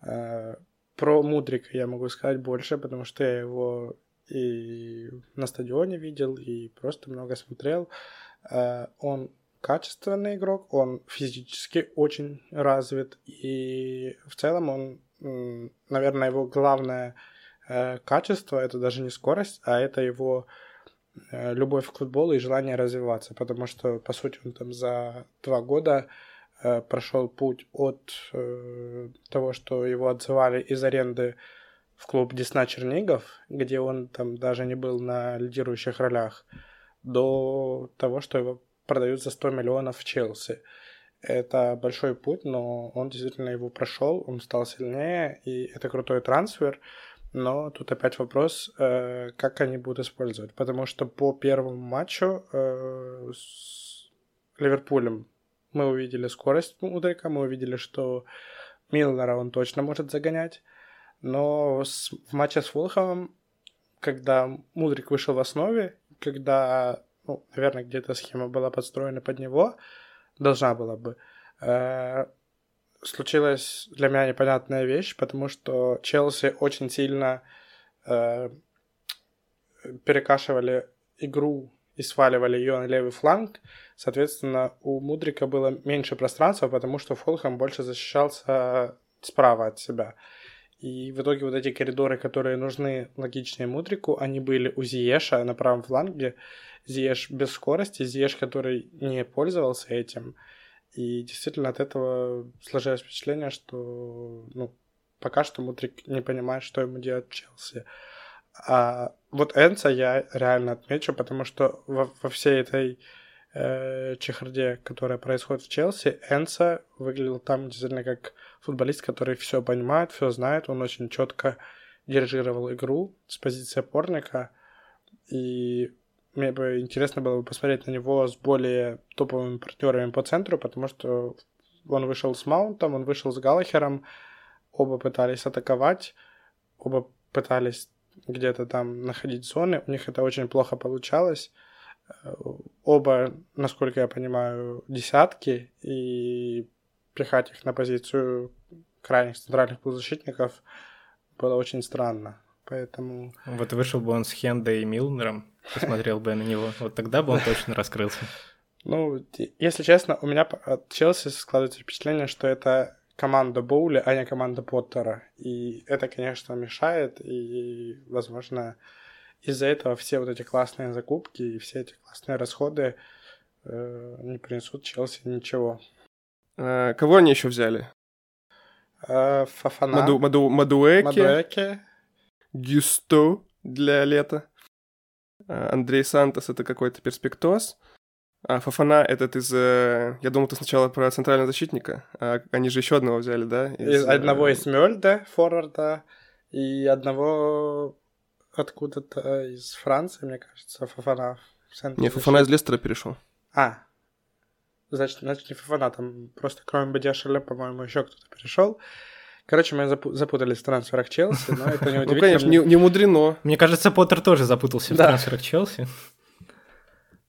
А, про Мудрика я могу сказать больше, потому что я его и на стадионе видел, и просто много смотрел. А, он качественный игрок, он физически очень развит, и в целом он, наверное, его главное э, качество это даже не скорость, а это его Э, любовь к футболу и желание развиваться, потому что, по сути, он там за два года э, прошел путь от э, того, что его отзывали из аренды в клуб Десна Чернигов, где он там даже не был на лидирующих ролях, до того, что его продают за 100 миллионов в Челси. Это большой путь, но он действительно его прошел, он стал сильнее, и это крутой трансфер. Но тут опять вопрос, э, как они будут использовать. Потому что по первому матчу э, с Ливерпулем мы увидели скорость Мудрика, мы увидели, что Милнера он точно может загонять. Но с, в матче с Фулховым, когда Мудрик вышел в основе, когда, ну, наверное, где-то схема была подстроена под него, должна была бы, э, случилась для меня непонятная вещь, потому что Челси очень сильно э, перекашивали игру и сваливали ее на левый фланг. Соответственно, у Мудрика было меньше пространства, потому что Фолхэм больше защищался справа от себя. И в итоге вот эти коридоры, которые нужны логичнее Мудрику, они были у Зиеша на правом фланге. Зиеш без скорости, Зиеш, который не пользовался этим. И действительно от этого сложилось впечатление, что ну, пока что Мудрик не понимает, что ему делать в Челси. А вот Энца я реально отмечу, потому что во, во всей этой э, чехарде, которая происходит в Челси, Энца выглядел там действительно как футболист, который все понимает, все знает, он очень четко дирижировал игру с позиции опорника, и мне бы интересно было бы посмотреть на него с более топовыми партнерами по центру, потому что он вышел с Маунтом, он вышел с Галлахером, оба пытались атаковать, оба пытались где-то там находить зоны, у них это очень плохо получалось. Э, оба, насколько я понимаю, десятки, и пихать их на позицию крайних центральных полузащитников было очень странно. Поэтому... Вот вышел бы он с Хендой и Милнером, посмотрел бы на него, вот тогда бы он точно раскрылся. Ну, если честно, у меня от Челси складывается впечатление, что это команда Боули, а не команда Поттера. И это, конечно, мешает, и, возможно, из-за этого все вот эти классные закупки и все эти классные расходы э, не принесут Челси ничего. А, кого они еще взяли? А, Фафана. Маду, Маду, Мадуэки. Мадуэки. Гюсто для лета. А, Андрей Сантос — это какой-то перспектоз. А Фафана этот из... Э, я думал, ты сначала про центрального защитника. А они же еще одного взяли, да? Из, из одного э, из Мёльда, форварда, и одного откуда-то из Франции, мне кажется, Фафана. Не, Фафана из Лестера перешел. А, значит, значит, не Фафана, там просто кроме Бадиашеля, по-моему, еще кто-то перешел. Короче, мы запу- запутались в трансферах Челси, но это не Ну, конечно, не, не мудрено. Мне кажется, Поттер тоже запутался в трансферах Челси.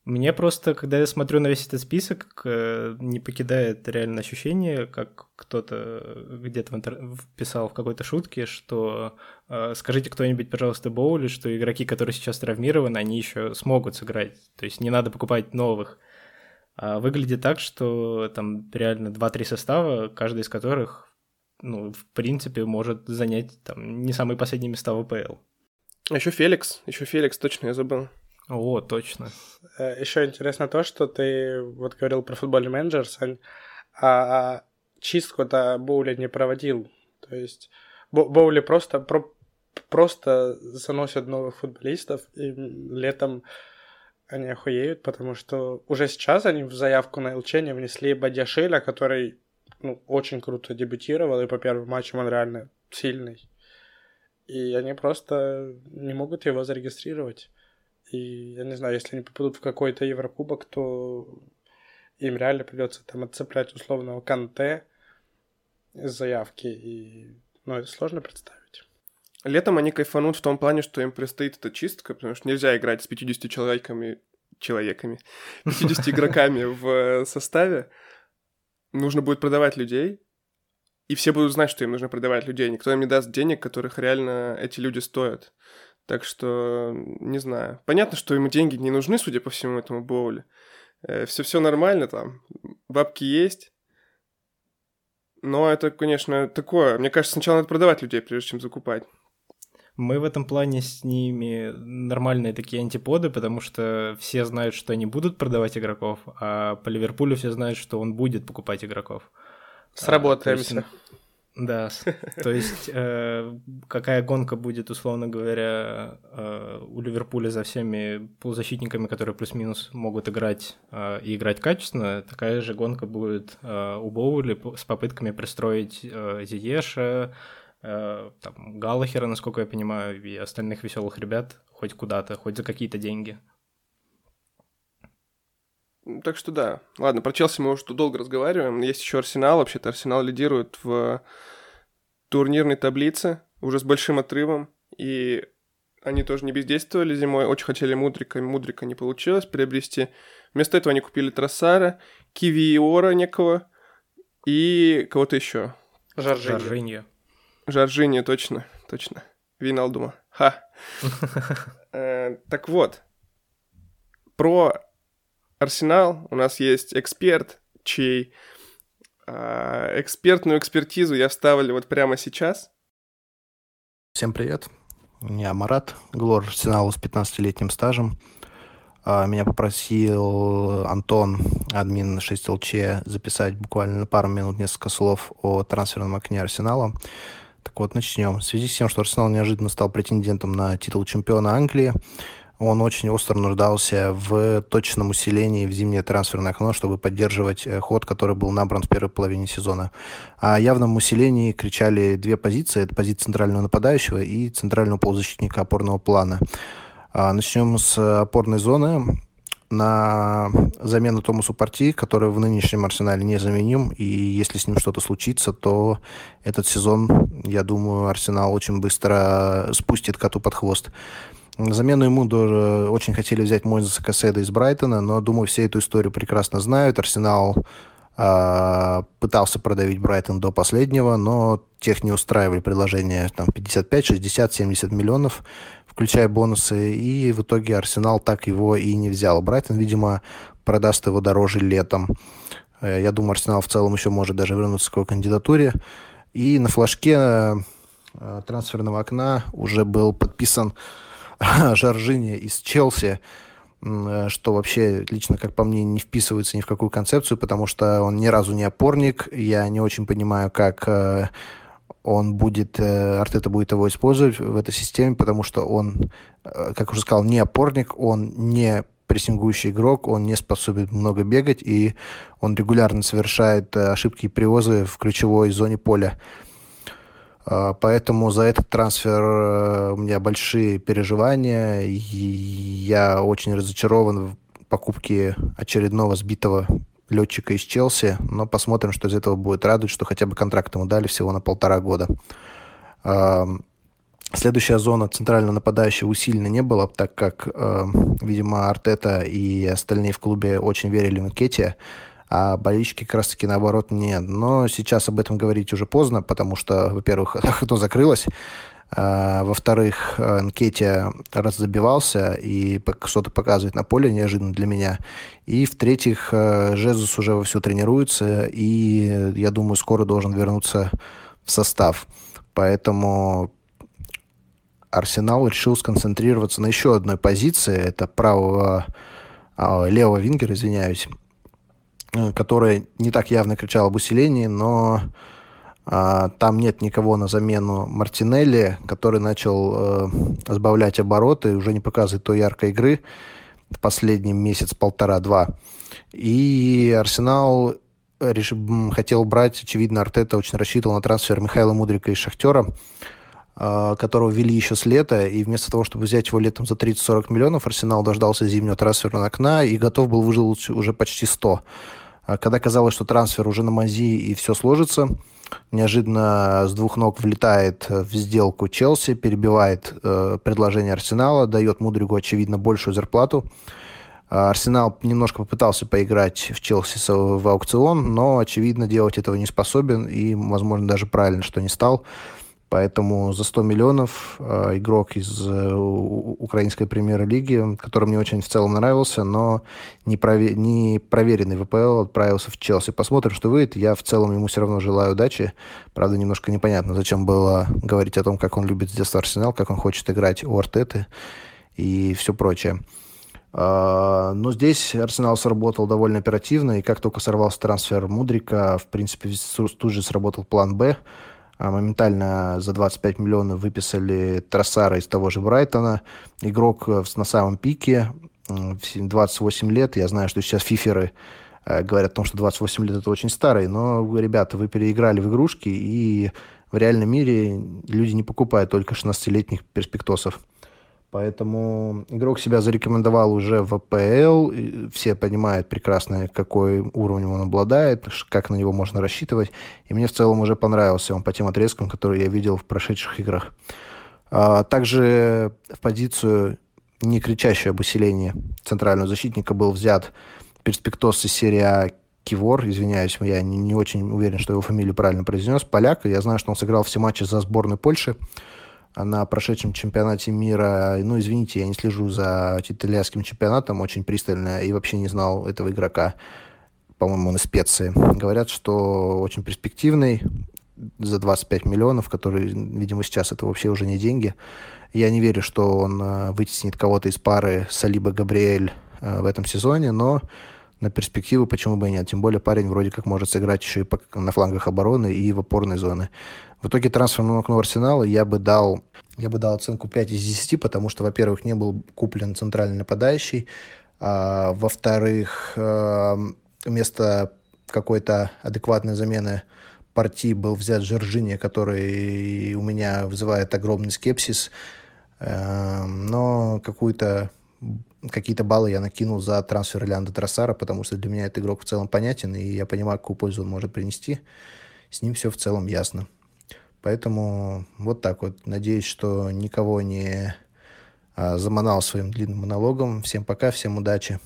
Мне просто, когда я смотрю на весь этот список, э, не покидает реально ощущение, как кто-то где-то в интер... писал в какой-то шутке, что э, скажите кто-нибудь, пожалуйста, Боули, что игроки, которые сейчас травмированы, они еще смогут сыграть. То есть не надо покупать новых. А выглядит так, что там реально 2-3 состава, каждый из которых, ну, в принципе, может занять там не самые последние места в АПЛ. А еще Феликс, еще Феликс, точно я забыл. О, точно. Э, Еще интересно то, что ты вот говорил про футбольный менеджер, Сань, а чистку-то Боули не проводил. То есть Боули просто, про, просто заносят новых футболистов, и летом они охуеют, потому что уже сейчас они в заявку на ЛЧ не внесли Бадяшеля, который ну, очень круто дебютировал, и по первым матчам он реально сильный. И они просто не могут его зарегистрировать. И я не знаю, если они попадут в какой-то Еврокубок, то им реально придется там отцеплять условного Канте из заявки. И ну, это сложно представить. Летом они кайфанут в том плане, что им предстоит эта чистка, потому что нельзя играть с 50 человеками, человеками, 50 игроками в составе. Нужно будет продавать людей, и все будут знать, что им нужно продавать людей. Никто им не даст денег, которых реально эти люди стоят. Так что, не знаю. Понятно, что ему деньги не нужны, судя по всему этому Боуле. Все-все нормально там, бабки есть. Но это, конечно, такое. Мне кажется, сначала надо продавать людей, прежде чем закупать. Мы в этом плане с ними нормальные такие антиподы, потому что все знают, что они будут продавать игроков, а по Ливерпулю все знают, что он будет покупать игроков. Сработаемся. Да, то есть э, какая гонка будет, условно говоря, э, у Ливерпуля за всеми полузащитниками, которые плюс-минус могут играть э, и играть качественно, такая же гонка будет у Боули с попытками пристроить Зиеша, там, Галлахера, насколько я понимаю, и остальных веселых ребят хоть куда-то, хоть за какие-то деньги. Так что да. Ладно, про Челси мы уже тут долго разговариваем. Есть еще Арсенал. Вообще-то Арсенал лидирует в турнирной таблице уже с большим отрывом. И они тоже не бездействовали зимой. Очень хотели Мудрика. Мудрика не получилось приобрести. Вместо этого они купили Троссара, Кивиора некого и кого-то еще. Жоржиньо. Жоржиньо. Жоржиньо, точно, точно. Виналдума. Ха. [LAUGHS] Э, так вот, про Арсенал у нас есть эксперт, чей э, экспертную экспертизу я вставлю вот прямо сейчас. Всем привет. Я Марат, глор Арсеналу с 15-летним стажем. А, меня попросил Антон, админ 6ЛЧ, записать буквально на пару минут несколько слов о трансферном окне Арсенала. Так вот, начнем. В связи с тем, что Арсенал неожиданно стал претендентом на титул чемпиона Англии, он очень остро нуждался в точном усилении в зимнее трансферное окно, чтобы поддерживать э, ход, который был набран в первой половине сезона. О явном усилении кричали две позиции. Это позиция центрального нападающего и центрального полузащитника опорного плана. А, начнем с опорной зоны на замену Томасу Парти, который в нынешнем арсенале незаменим, и если с ним что-то случится, то этот сезон, я думаю, Арсенал очень быстро спустит коту под хвост. Замену ему тоже очень хотели взять Мойзеса Касседа из Брайтона, но, думаю, все эту историю прекрасно знают. Арсенал э, пытался продавить Брайтон до последнего, но тех не устраивали предложения там 55, 60, 70 миллионов включая бонусы, и в итоге Арсенал так его и не взял. Брайтон, видимо, продаст его дороже летом. Э, я думаю, Арсенал в целом еще может даже вернуться к его кандидатуре. И на флажке э, трансферного окна уже был подписан [LAUGHS] Жоржини из Челси, э, что вообще лично, как по мне, не вписывается ни в какую концепцию, потому что он ни разу не опорник. Я не очень понимаю, как он будет, э, Артета будет его использовать в этой системе, потому что он, э, как уже сказал, не опорник, он не прессингующий игрок, он не способен много бегать, и он регулярно совершает э, ошибки и привозы в ключевой зоне поля. Поэтому за этот трансфер у меня большие переживания. И я очень разочарован в покупке очередного сбитого летчика из Челси, но посмотрим, что из этого будет радовать, что хотя бы контракт ему дали всего на полтора года. Следующая зона центрального нападающего усиленно не было, так как, видимо, Артета и остальные в клубе очень верили в Кетия, а болельщики как раз-таки наоборот нет. Но сейчас об этом говорить уже поздно, потому что, во-первых, [LAUGHS] кто закрылось, во-вторых, Нкетия раззабивался и что-то показывает на поле неожиданно для меня. И в-третьих, э, Жезус уже вовсю тренируется, и я думаю, скоро должен вернуться в состав. Поэтому Арсенал решил сконцентрироваться на еще одной позиции. Это правого, а, левого вингера, извиняюсь, э, которая не так явно кричал об усилении, но а, там нет никого на замену Мартинелли, который начал э, сбавлять обороты, уже не показывает той яркой игры в последний месяц, полтора-два. И Арсенал реш... хотел брать, очевидно, Артета очень рассчитывал на трансфер Михаила Мудрика из «Шахтера», э, которого вели еще с лета, и вместо того, чтобы взять его летом за 30-40 миллионов, Арсенал дождался зимнего трансферного окна и готов был выжить уже почти 100. А когда казалось, что трансфер уже на мази и все сложится, неожиданно с двух ног влетает в сделку Челси, перебивает э, предложение Арсенала, дает Мудригу, очевидно, большую зарплату. Арсенал немножко попытался поиграть в Челси в аукцион, но, очевидно, делать этого не способен и, возможно, даже правильно, что не стал. Поэтому за 100 миллионов э, игрок из э, украинской премьер-лиги, который мне очень в целом нравился, но не, прове- не проверенный ВПЛ отправился в Челси. Посмотрим, что выйдет. Я в целом ему все равно желаю удачи. Правда, немножко непонятно, зачем было говорить о том, как он любит с детства Арсенал, как он хочет играть у Артеты и все прочее. Uh, но здесь Арсенал сработал довольно оперативно, и как только сорвался трансфер Мудрика, в принципе, тут же сработал план «Б», а моментально за 25 миллионов выписали Трассара из того же Брайтона. Игрок э, на самом пике, 28 лет. Я знаю, что сейчас фиферы э, говорят о том, что 28 лет это очень старый, но, ребята, вы переиграли в игрушки, и в реальном мире люди не покупают только 16-летних перспектосов. Поэтому игрок себя зарекомендовал уже в АПЛ. Все понимают прекрасно, какой уровнем он обладает, как на него можно рассчитывать. И мне в целом уже понравился он по тем отрезкам, которые я видел в прошедших играх. А, также в позицию не кричащую об усилении центрального защитника был взят перспектос из серии А Кивор, извиняюсь, я не, не очень уверен, что его фамилию правильно произнес, поляк. Я знаю, что он сыграл все матчи за сборную Польши на прошедшем чемпионате мира. Ну, извините, я не слежу за итальянским чемпионатом очень пристально и вообще не знал этого игрока. По-моему, он из специи. Говорят, что очень перспективный за 25 миллионов, который, видимо, сейчас это вообще уже не деньги. Я не верю, что он э, вытеснит кого-то из пары Салиба Габриэль э, в этом сезоне, но на перспективу, почему бы и нет. Тем более парень вроде как может сыграть еще и на флангах обороны и в опорной зоне. В итоге трансферному окну Арсенала я бы дал, я бы дал оценку 5 из 10, потому что, во-первых, не был куплен центральный нападающий, а, во-вторых, э, вместо какой-то адекватной замены партии был взят Жоржини, который у меня вызывает огромный скепсис, э, но какую-то какие-то баллы я накинул за трансфер Леанда Трассара, потому что для меня этот игрок в целом понятен, и я понимаю, какую пользу он может принести. С ним все в целом ясно. Поэтому вот так вот. Надеюсь, что никого не а, заманал своим длинным монологом. Всем пока, всем удачи.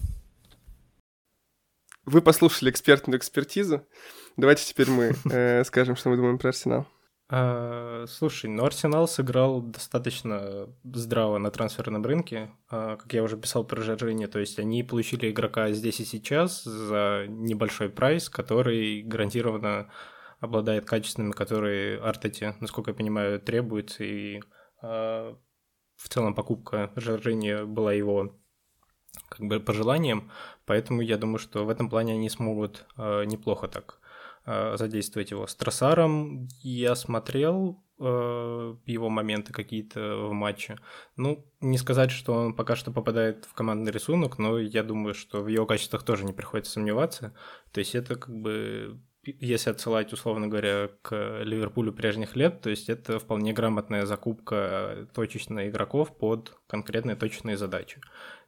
Вы послушали экспертную экспертизу. Давайте теперь мы [LAUGHS] э, скажем, что мы думаем про Арсенал. А, слушай, ну Арсенал сыграл достаточно здраво на трансферном рынке, а, как я уже писал про Жоржини, то есть они получили игрока здесь и сейчас за небольшой прайс, который гарантированно обладает качествами, которые Артете, насколько я понимаю, требует, и а, в целом покупка Жоржини была его как бы пожеланием, поэтому я думаю, что в этом плане они смогут э, неплохо так Э, задействовать его. С Троссаром я смотрел э, его моменты какие-то в матче. Ну, не сказать, что он пока что попадает в командный рисунок, но я думаю, что в его качествах тоже не приходится сомневаться. То есть это как бы если отсылать, условно говоря, к Ливерпулю прежних лет, то есть это вполне грамотная закупка точечно игроков под конкретные точные задачи.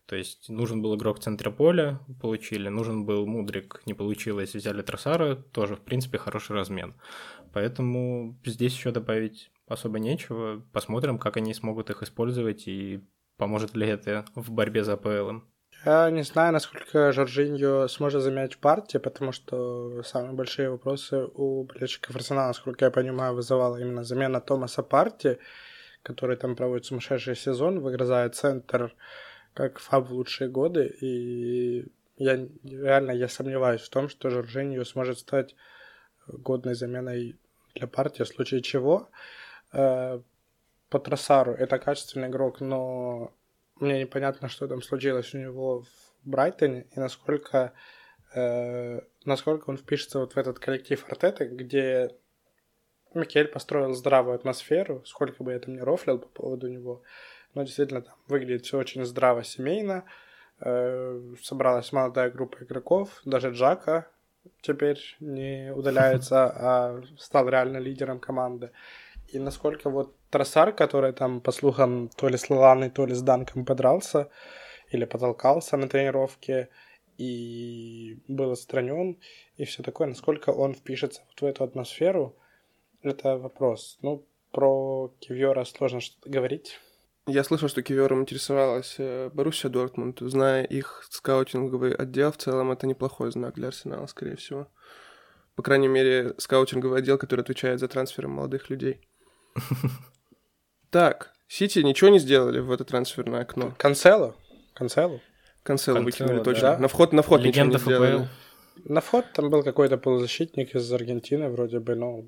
То есть нужен был игрок в центре поля, получили, нужен был Мудрик, не получилось, взяли Тросара, тоже, в принципе, хороший размен. Поэтому здесь еще добавить особо нечего. Посмотрим, как они смогут их использовать и поможет ли это в борьбе за АПЛ. Я не знаю, насколько Жоржиньо сможет замять в партии, потому что самые большие вопросы у болельщиков Арсенала, насколько я понимаю, вызывала именно замена Томаса Парти, который там проводит сумасшедший сезон, выгрызает центр как Фаб в лучшие годы, и я реально я сомневаюсь в том, что Жоржиньо сможет стать годной заменой для партии, в случае чего. Э, по Тросару это качественный игрок, но мне непонятно, что там случилось у него в Брайтоне и насколько, э, насколько он впишется вот в этот коллектив Артеты, где Микель построил здравую атмосферу, сколько бы я там ни рофлил по поводу него, но действительно там выглядит все очень здраво, семейно. Э, собралась молодая группа игроков, даже Джака теперь не удаляется, а стал реально лидером команды. И насколько вот Тросар, который там, по слухам, то ли с Лаланой, то ли с Данком подрался или потолкался на тренировке и был отстранен и все такое, насколько он впишется вот в эту атмосферу, это вопрос. Ну, про Кивьора сложно что-то говорить. Я слышал, что Кивером интересовалась э, Боруссия Дортмунд. Зная их скаутинговый отдел, в целом это неплохой знак для Арсенала, скорее всего. По крайней мере, скаутинговый отдел, который отвечает за трансферы молодых людей. Так, Сити ничего не сделали в это трансферное окно. Канцело? Канцело? Канцело выкинули точно. На вход, на вход ничего не сделали. На вход там был какой-то полузащитник из Аргентины, вроде бы, но...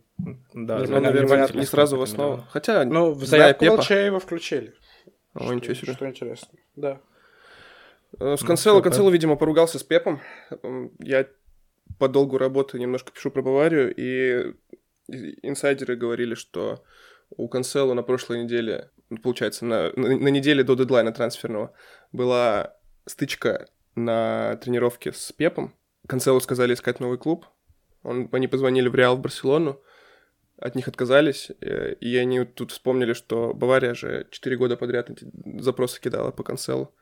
Да, ну, наверное, не сразу в основу. Хотя, ну, в заявку его включили. О, что, ничего себе. Что интересно, да. Э, с Канцело, ну, Канцело, видимо, поругался с Пепом. Я по долгу работы немножко пишу про Баварию, и инсайдеры говорили, что у Канцело на прошлой неделе, ну, получается, на, на, на неделе до дедлайна трансферного была стычка на тренировке с Пепом. Канцело сказали искать новый клуб. Он, они позвонили в Реал в Барселону, от них отказались, э, и они тут вспомнили, что Бавария же 4 года подряд эти запросы кидала по канцелу.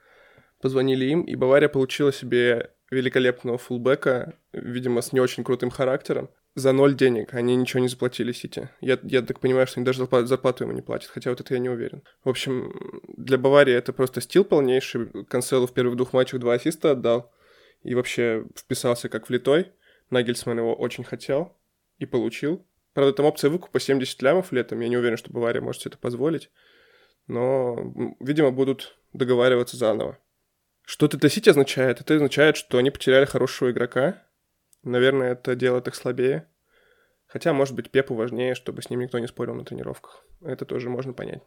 Позвонили им, и Бавария получила себе великолепного фулбека, видимо, с не очень крутым характером. За ноль денег они ничего не заплатили Сити. Я, я так понимаю, что они даже зарплату, зарплату ему не платят, хотя вот это я не уверен. В общем, для Баварии это просто стил полнейший. Канцелу в первых двух матчах два ассиста отдал и вообще вписался как влитой. Нагельсман его очень хотел и получил. Правда, там опция выкупа 70 лямов летом. Я не уверен, что Бавария может себе это позволить. Но, видимо, будут договариваться заново. Что это Сити означает? Это означает, что они потеряли хорошего игрока. Наверное, это делает их слабее. Хотя, может быть, Пепу важнее, чтобы с ним никто не спорил на тренировках. Это тоже можно понять.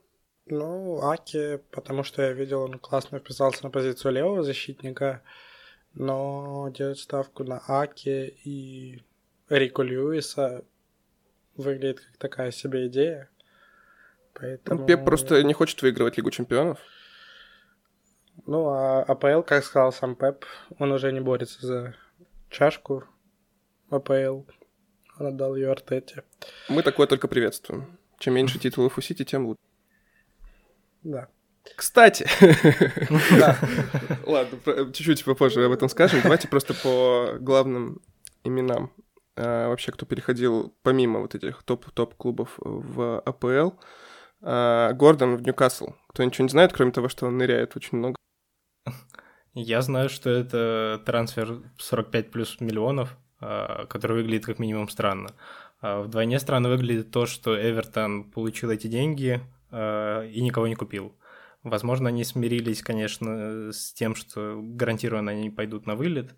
Ну, Аки, потому что я видел, он классно вписался на позицию левого защитника. но делать ставку на Аки и Рико Льюиса выглядит как такая себе идея. Поэтому... Ну, Пеп просто не хочет выигрывать Лигу Чемпионов. Ну, а АПЛ, как сказал сам Пеп, он уже не борется за чашку АПЛ. Он отдал ее Артете. Мы такое только приветствуем. Чем меньше титулов у Сити, тем лучше. Да. Кстати, [LAUGHS] ладно, чуть-чуть попозже об этом скажем. Давайте просто по главным именам. А, вообще, кто переходил помимо вот этих топ-топ-клубов в АПЛ. А, Гордон в Ньюкасл. Кто ничего не знает, кроме того, что он ныряет очень много. Я знаю, что это трансфер 45 плюс миллионов, который выглядит как минимум странно. Вдвойне странно выглядит то, что Эвертон получил эти деньги и никого не купил. Возможно, они смирились, конечно, с тем, что гарантированно они пойдут на вылет,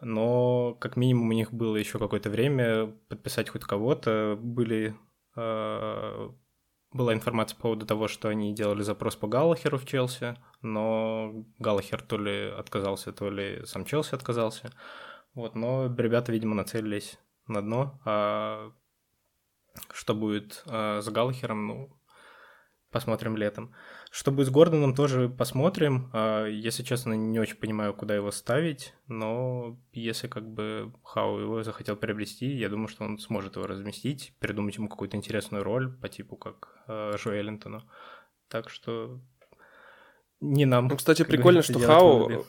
но как минимум у них было еще какое-то время подписать хоть кого-то. Были, э, была информация по поводу того, что они делали запрос по Галлахеру в Челси, но Галлахер то ли отказался, то ли сам Челси отказался. Вот, но ребята, видимо, нацелились на дно. А что будет э, с Галлахером, ну, посмотрим летом. Что будет с Гордоном, тоже посмотрим. А, если честно, не очень понимаю, куда его ставить, но если как бы Хау его захотел приобрести, я думаю, что он сможет его разместить, придумать ему какую-то интересную роль по типу как э, Джо Эллинтону. Так что не нам. Ну, кстати, прикольно, что Хау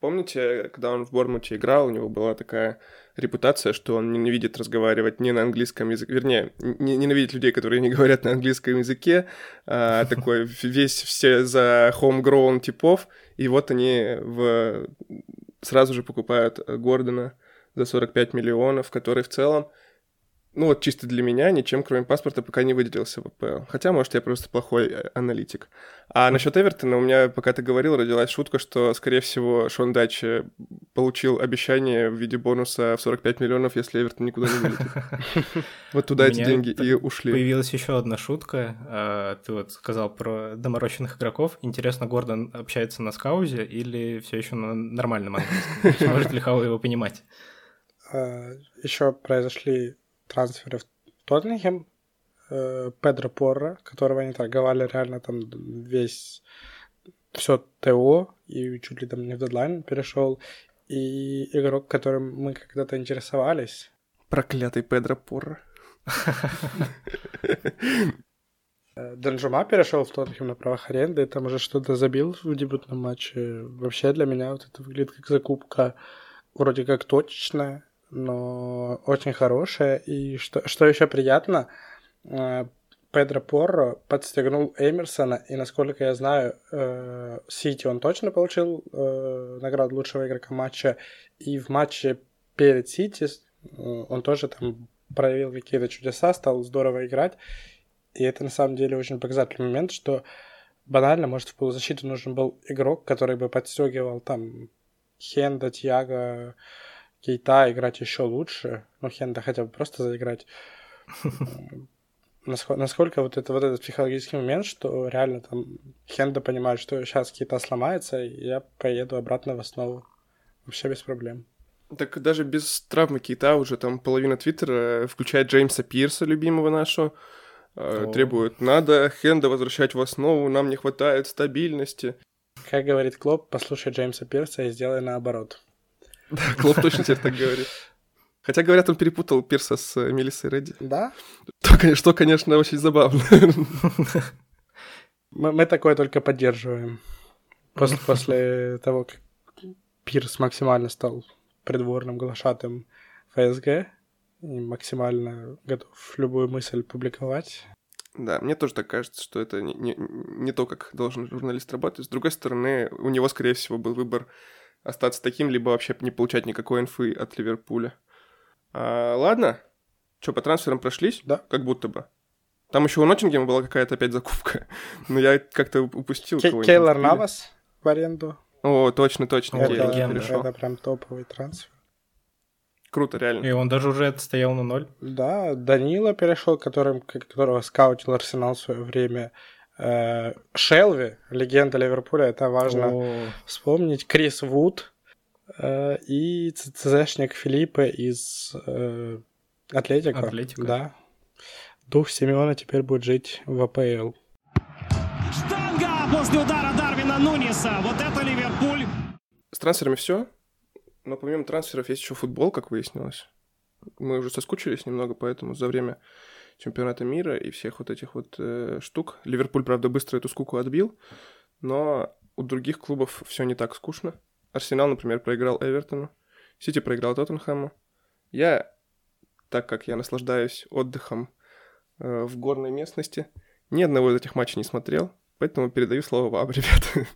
Помните, когда он в Бормуте играл, у него была такая репутация, что он ненавидит разговаривать не на английском языке, вернее, не, ненавидит людей, которые не говорят на английском языке, а [LAUGHS] такой весь все за homegrown типов, и вот они в... сразу же покупают Гордона за 45 миллионов, который в целом ну вот чисто для меня ничем, кроме паспорта, пока не выделился в АПЛ. Хотя, может, я просто плохой э, аналитик. А насчет Эвертона у меня, пока ты говорил, родилась шутка, что, скорее всего, Шон Дач получил обещание в виде бонуса в 45 миллионов, если Эвертон никуда не вылетит. [LAUGHS] Вот туда эти деньги и ушли. Появилась еще одна шутка. А, ты вот сказал про доморощенных игроков. Интересно, Гордон общается на скаузе или все еще на нормальном английском? Может ли Хау его понимать? А, еще произошли трансферы в Тоттенхэм, э, Педро Порро, которого они торговали реально там весь все ТО и чуть ли там не в дедлайн перешел. И игрок, которым мы когда-то интересовались. Проклятый Педро Порро. Э, Данжума перешел в Тоттенхэм на правах аренды, и там уже что-то забил в дебютном матче. Вообще для меня вот это выглядит как закупка вроде как точечная, но очень хорошая. И что, что еще приятно, э, Педро Порро подстегнул Эмерсона, и, насколько я знаю, э, Сити он точно получил э, награду лучшего игрока матча, и в матче перед Сити он тоже там проявил какие-то чудеса, стал здорово играть, и это на самом деле очень показательный момент, что банально, может, в полузащиту нужен был игрок, который бы подстегивал там Хенда, Тьяго, Кейта играть еще лучше, ну, Хенда хотя бы просто заиграть. Насколько, насколько вот, это, вот этот психологический момент, что реально там Хенда понимает, что сейчас Кейта сломается, и я поеду обратно в основу. Вообще без проблем. Так даже без травмы Кейта уже там половина Твиттера, включая Джеймса Пирса, любимого нашего, э, О. требует, надо Хенда возвращать в основу, нам не хватает стабильности. Как говорит Клоп, послушай Джеймса Пирса и сделай наоборот. Да, [LAUGHS] Клоп точно теперь так говорит. Хотя, говорят, он перепутал Пирса с э, Мелиссой Редди. Да? То, что, конечно, очень забавно. [LAUGHS] Мы, мы такое только поддерживаем. После, после того, как Пирс максимально стал придворным глашатым ФСГ и максимально готов любую мысль публиковать. Да, мне тоже так кажется, что это не, не, не то, как должен журналист работать. С другой стороны, у него, скорее всего, был выбор остаться таким, либо вообще не получать никакой инфы от Ливерпуля. А, ладно. Что, по трансферам прошлись? Да. Как будто бы. Там еще у Ноттингема была какая-то опять закупка. [LAUGHS] Но я как-то упустил Кей- Кейлор Навас в аренду. О, точно, точно. Это, это прям топовый трансфер. Круто, реально. И он даже уже отстоял на ноль. Да, Данила перешел, которым, которого скаутил Арсенал в свое время. Э, Шелви, легенда Ливерпуля, это важно О. вспомнить. Крис Вуд, Э, и ЦЗшник Филиппе из э, Атлетика. Атлетика. Да. Дух Симеона теперь будет жить в АПЛ. Штанга после удара Дарвина Нуниса. Вот это Ливерпуль. С трансферами все. Но помимо трансферов есть еще футбол, как выяснилось. Мы уже соскучились немного, поэтому за время чемпионата мира и всех вот этих вот э, штук. Ливерпуль, правда, быстро эту скуку отбил, но у других клубов все не так скучно. Арсенал, например, проиграл Эвертону, Сити проиграл Тоттенхэму. Я, так как я наслаждаюсь отдыхом э, в горной местности, ни одного из этих матчей не смотрел, поэтому передаю слово вам, [LAUGHS] ребята.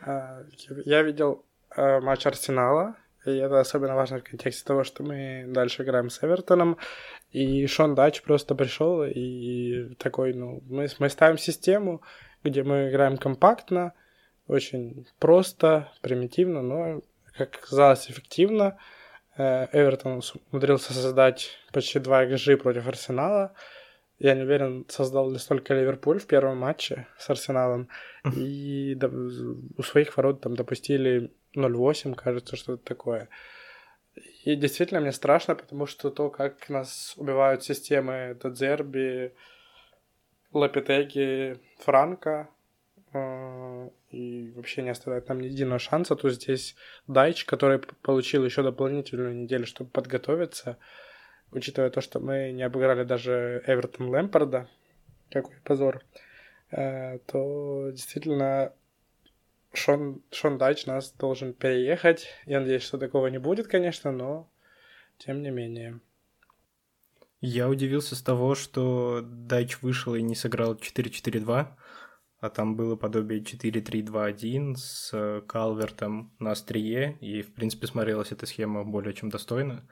А, Я видел э, матч Арсенала, и это особенно важно в контексте того, что мы дальше играем с Эвертоном. И Шон Дач просто пришел и такой, ну, мы, мы ставим систему, где мы играем компактно, очень просто, примитивно, но, как оказалось, эффективно. Э, Эвертон умудрился создать почти 2 XG против Арсенала. Я не уверен, создал ли столько Ливерпуль в первом матче с Арсеналом. И у своих ворот там допустили 0-8, кажется, что-то такое. И действительно мне страшно, потому что то, как нас убивают системы Дадзерби, Лапитеги, Франка, э, и вообще не оставляет нам ни единого шанса, то здесь Дайч, который получил еще дополнительную неделю, чтобы подготовиться, учитывая то, что мы не обыграли даже Эвертон Лэмпорда, какой позор, э, то действительно Шон, Шон Дайч нас должен переехать. Я надеюсь, что такого не будет, конечно, но тем не менее. Я удивился с того, что Дайч вышел и не сыграл 4-4-2, а там было подобие 4-3-2-1 с э, Калвертом на острие, и, в принципе, смотрелась эта схема более чем достойно.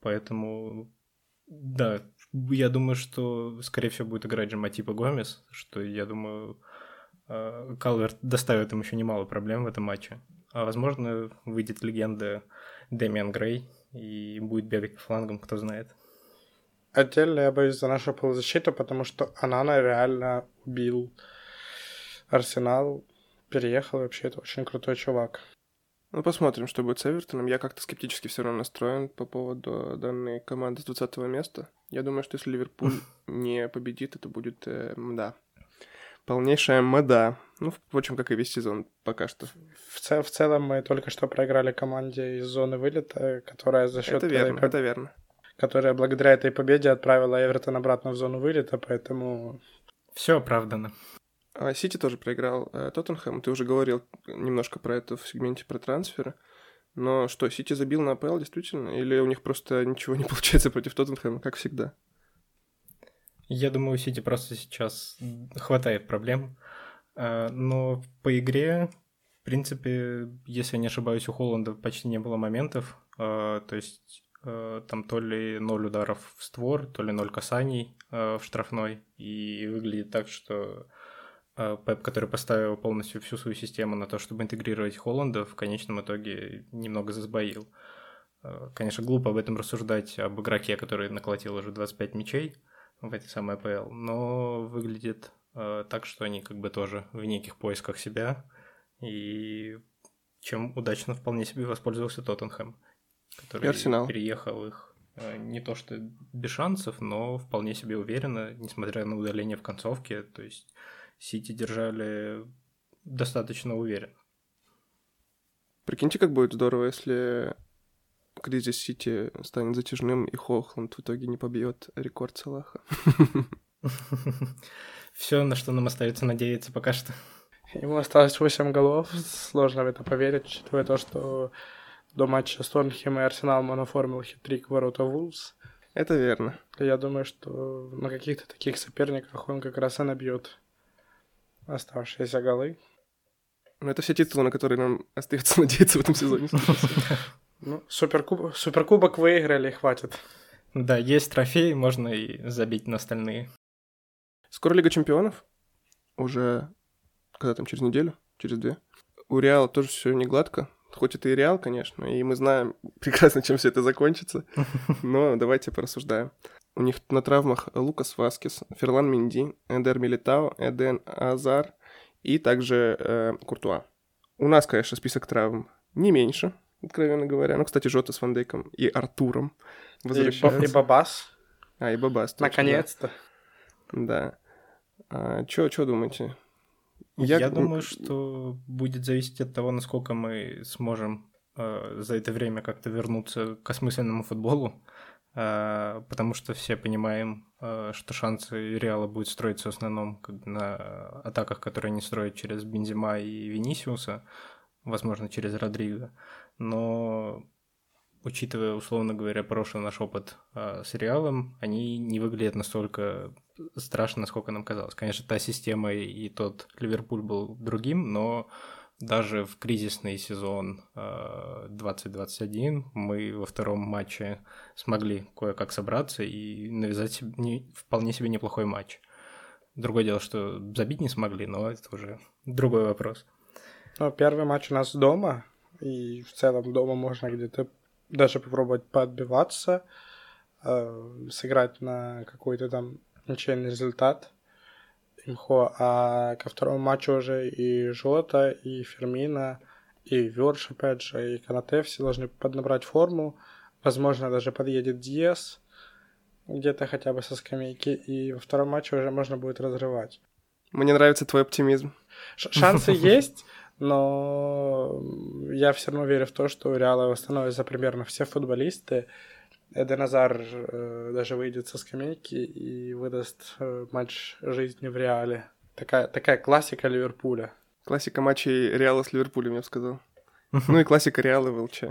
Поэтому, да, я думаю, что, скорее всего, будет играть же Матипа Гомес, что, я думаю, Калверт доставит им еще немало проблем в этом матче. А, возможно, выйдет легенда Дэмиан Грей и будет бегать по флангам, кто знает. Отдельно я боюсь за нашу полузащиту, потому что Анана реально убил Арсенал, переехал, и вообще это очень крутой чувак. Ну, посмотрим, что будет с Эвертоном. Я как-то скептически все равно настроен по поводу данной команды с 20 места. Я думаю, что если Ливерпуль [LAUGHS] не победит, это будет э, мда. Полнейшая мда. Ну, впрочем, как и весь сезон пока что. В, цел- в целом мы только что проиграли команде из зоны вылета, которая за счет Это верно, это верно. которая благодаря этой победе отправила Эвертон обратно в зону вылета, поэтому Все оправдано. А Сити тоже проиграл э, Тоттенхэм. Ты уже говорил немножко про это в сегменте про трансферы. Но что, Сити забил на АПЛ действительно? Или у них просто ничего не [LAUGHS] получается против Тоттенхэма, как всегда? Я думаю, у Сити просто сейчас хватает проблем. А, Но по игре, в принципе, если я не ошибаюсь, у Холланда почти не было моментов. А, То есть э, там то ли ноль ударов в створ, то ли ноль касаний э, в штрафной. И выглядит так, что э, Пеп, который поставил полностью всю свою систему на то, чтобы интегрировать Холланда, в конечном итоге немного засбоил. Э, Конечно, глупо об этом рассуждать об игроке, который наколотил уже 25 мячей в этой самой АПЛ, но выглядит э, так, что они как бы тоже в неких поисках себя, и чем удачно вполне себе воспользовался Тоттенхэм, который И Арсенал. переехал их э, не то что без шансов, но вполне себе уверенно, несмотря на удаление в концовке, то есть Сити держали достаточно уверенно. Прикиньте, как будет здорово, если кризис Сити станет затяжным, и Хохланд в итоге не побьет рекорд Салаха. Все, на что нам остается надеяться пока что. ему осталось 8 голов. Сложно в это поверить, учитывая то, что до матча с Тоттенхэм и Арсеналом он оформил хитрик ворота Вулс. Это верно. Я думаю, что на каких-то таких соперниках он как раз и набьет оставшиеся голы. Но это все титулы, на которые нам остается [LAUGHS] надеяться в этом сезоне. [LAUGHS] Ну, суперкуб... суперкубок выиграли, хватит. Да, есть трофей, можно и забить на остальные. Скоро Лига Чемпионов. Уже, когда там, через неделю? Через две. У Реала тоже все не гладко. Хоть это и Реал, конечно, и мы знаем [LAUGHS] прекрасно, чем все это закончится. [LAUGHS] Но давайте порассуждаем. У них на травмах Лукас Васкес, Ферлан Минди, Эдер Милитао, Эден Азар и также э, Куртуа. У нас, конечно, список травм не меньше, откровенно говоря. Ну, кстати, Жота с Ван Дейком и Артуром И, возвращаются. Ба- и Бабас. А, и Бабас. точно, Наконец-то. Да. да. А, чё, чё думаете? Я, думаю, что будет зависеть от того, насколько мы сможем э, за это время как-то вернуться к осмысленному футболу, э, потому что все понимаем, э, что шансы Реала будет строиться в основном как бы на атаках, которые они строят через Бензима и Винисиуса, возможно, через Родриго, но учитывая, условно говоря, прошлый наш опыт э, с Реалом, они не выглядят настолько страшно, насколько нам казалось. Конечно, та система и тот Ливерпуль был другим, но даже в кризисный сезон э, 2021 мы во втором матче смогли кое-как собраться и навязать себе не, вполне себе неплохой матч. Другое дело, что забить не смогли, но это уже другой вопрос. Ну, первый матч у нас дома, и в целом дома можно где-то даже попробовать поотбиваться, э, сыграть на какой-то там ничейный результат имхо, а ко второму матчу уже и Жота, и Фермина, и Верш, опять же, и Канате все должны поднабрать форму, возможно, даже подъедет Диас где-то хотя бы со скамейки, и во втором матче уже можно будет разрывать. Мне нравится твой оптимизм. Ш- шансы [LAUGHS] есть, но я все равно верю в то, что у Реала восстановятся примерно все футболисты. Эден Азар э, даже выйдет со скамейки и выдаст э, матч жизни в Реале. Такая, такая классика Ливерпуля. Классика матчей Реала с Ливерпулем, я бы сказал. Ну и классика Реала в ЛЧ,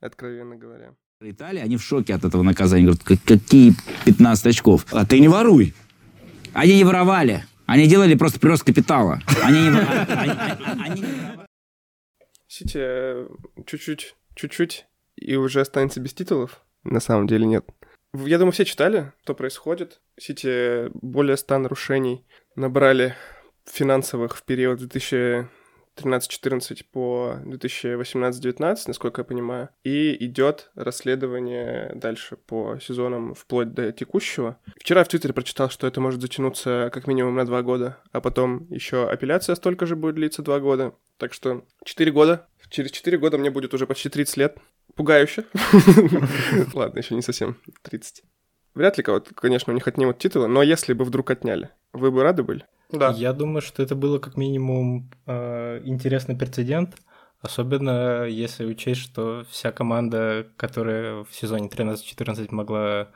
откровенно говоря. Италия, они в шоке от этого наказания. Говорят, «Как- какие 15 очков? А ты не воруй. Они не воровали. Они делали просто прирост капитала. Они не. Сити э, чуть-чуть, чуть-чуть и уже останется без титулов. На самом деле нет. Я думаю, все читали, что происходит. Сити более 100 нарушений набрали финансовых в период 2013-14 по 2018-19, насколько я понимаю. И идет расследование дальше по сезонам вплоть до текущего. Вчера в Твиттере прочитал, что это может затянуться как минимум на два года, а потом еще апелляция столько же будет длиться два года. Так что 4 года. Через 4 года мне будет уже почти 30 лет. Пугающе. [LAUGHS] Ладно, еще не совсем 30. Вряд ли кого-то, конечно, у них отнимут титулы, но если бы вдруг отняли, вы бы рады были? Да. Я думаю, что это было как минимум э, интересный прецедент, особенно если учесть, что вся команда, которая в сезоне 13-14 могла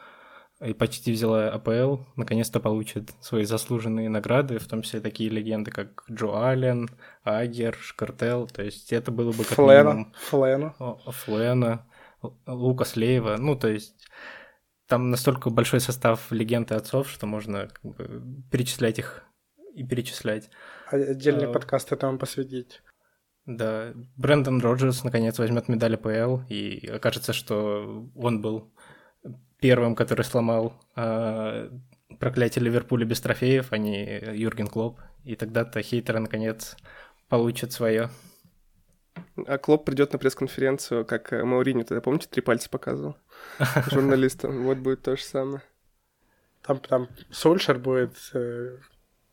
и почти взяла АПЛ, наконец-то получит свои заслуженные награды, в том числе такие легенды, как Джо Аллен, Агер, Шкартел, то есть это было бы как Флена. минимум Флена. Флена, Л- Лукас Лейва, ну, то есть там настолько большой состав легенд и отцов, что можно как бы, перечислять их и перечислять. Отдельный А, подкаст этому посвятить. Да, Брэндон Роджерс наконец возьмет медаль АПЛ, и окажется, что он был первым, который сломал э, проклятие Ливерпуля без трофеев, а не Юрген Клоп. И тогда-то хейтеры наконец получат свое. А Клоп придет на пресс-конференцию, как э, Мауриню тогда, помните, три пальца показывал [LAUGHS] журналистам. Вот будет то же самое. Там, там Сольшер будет э,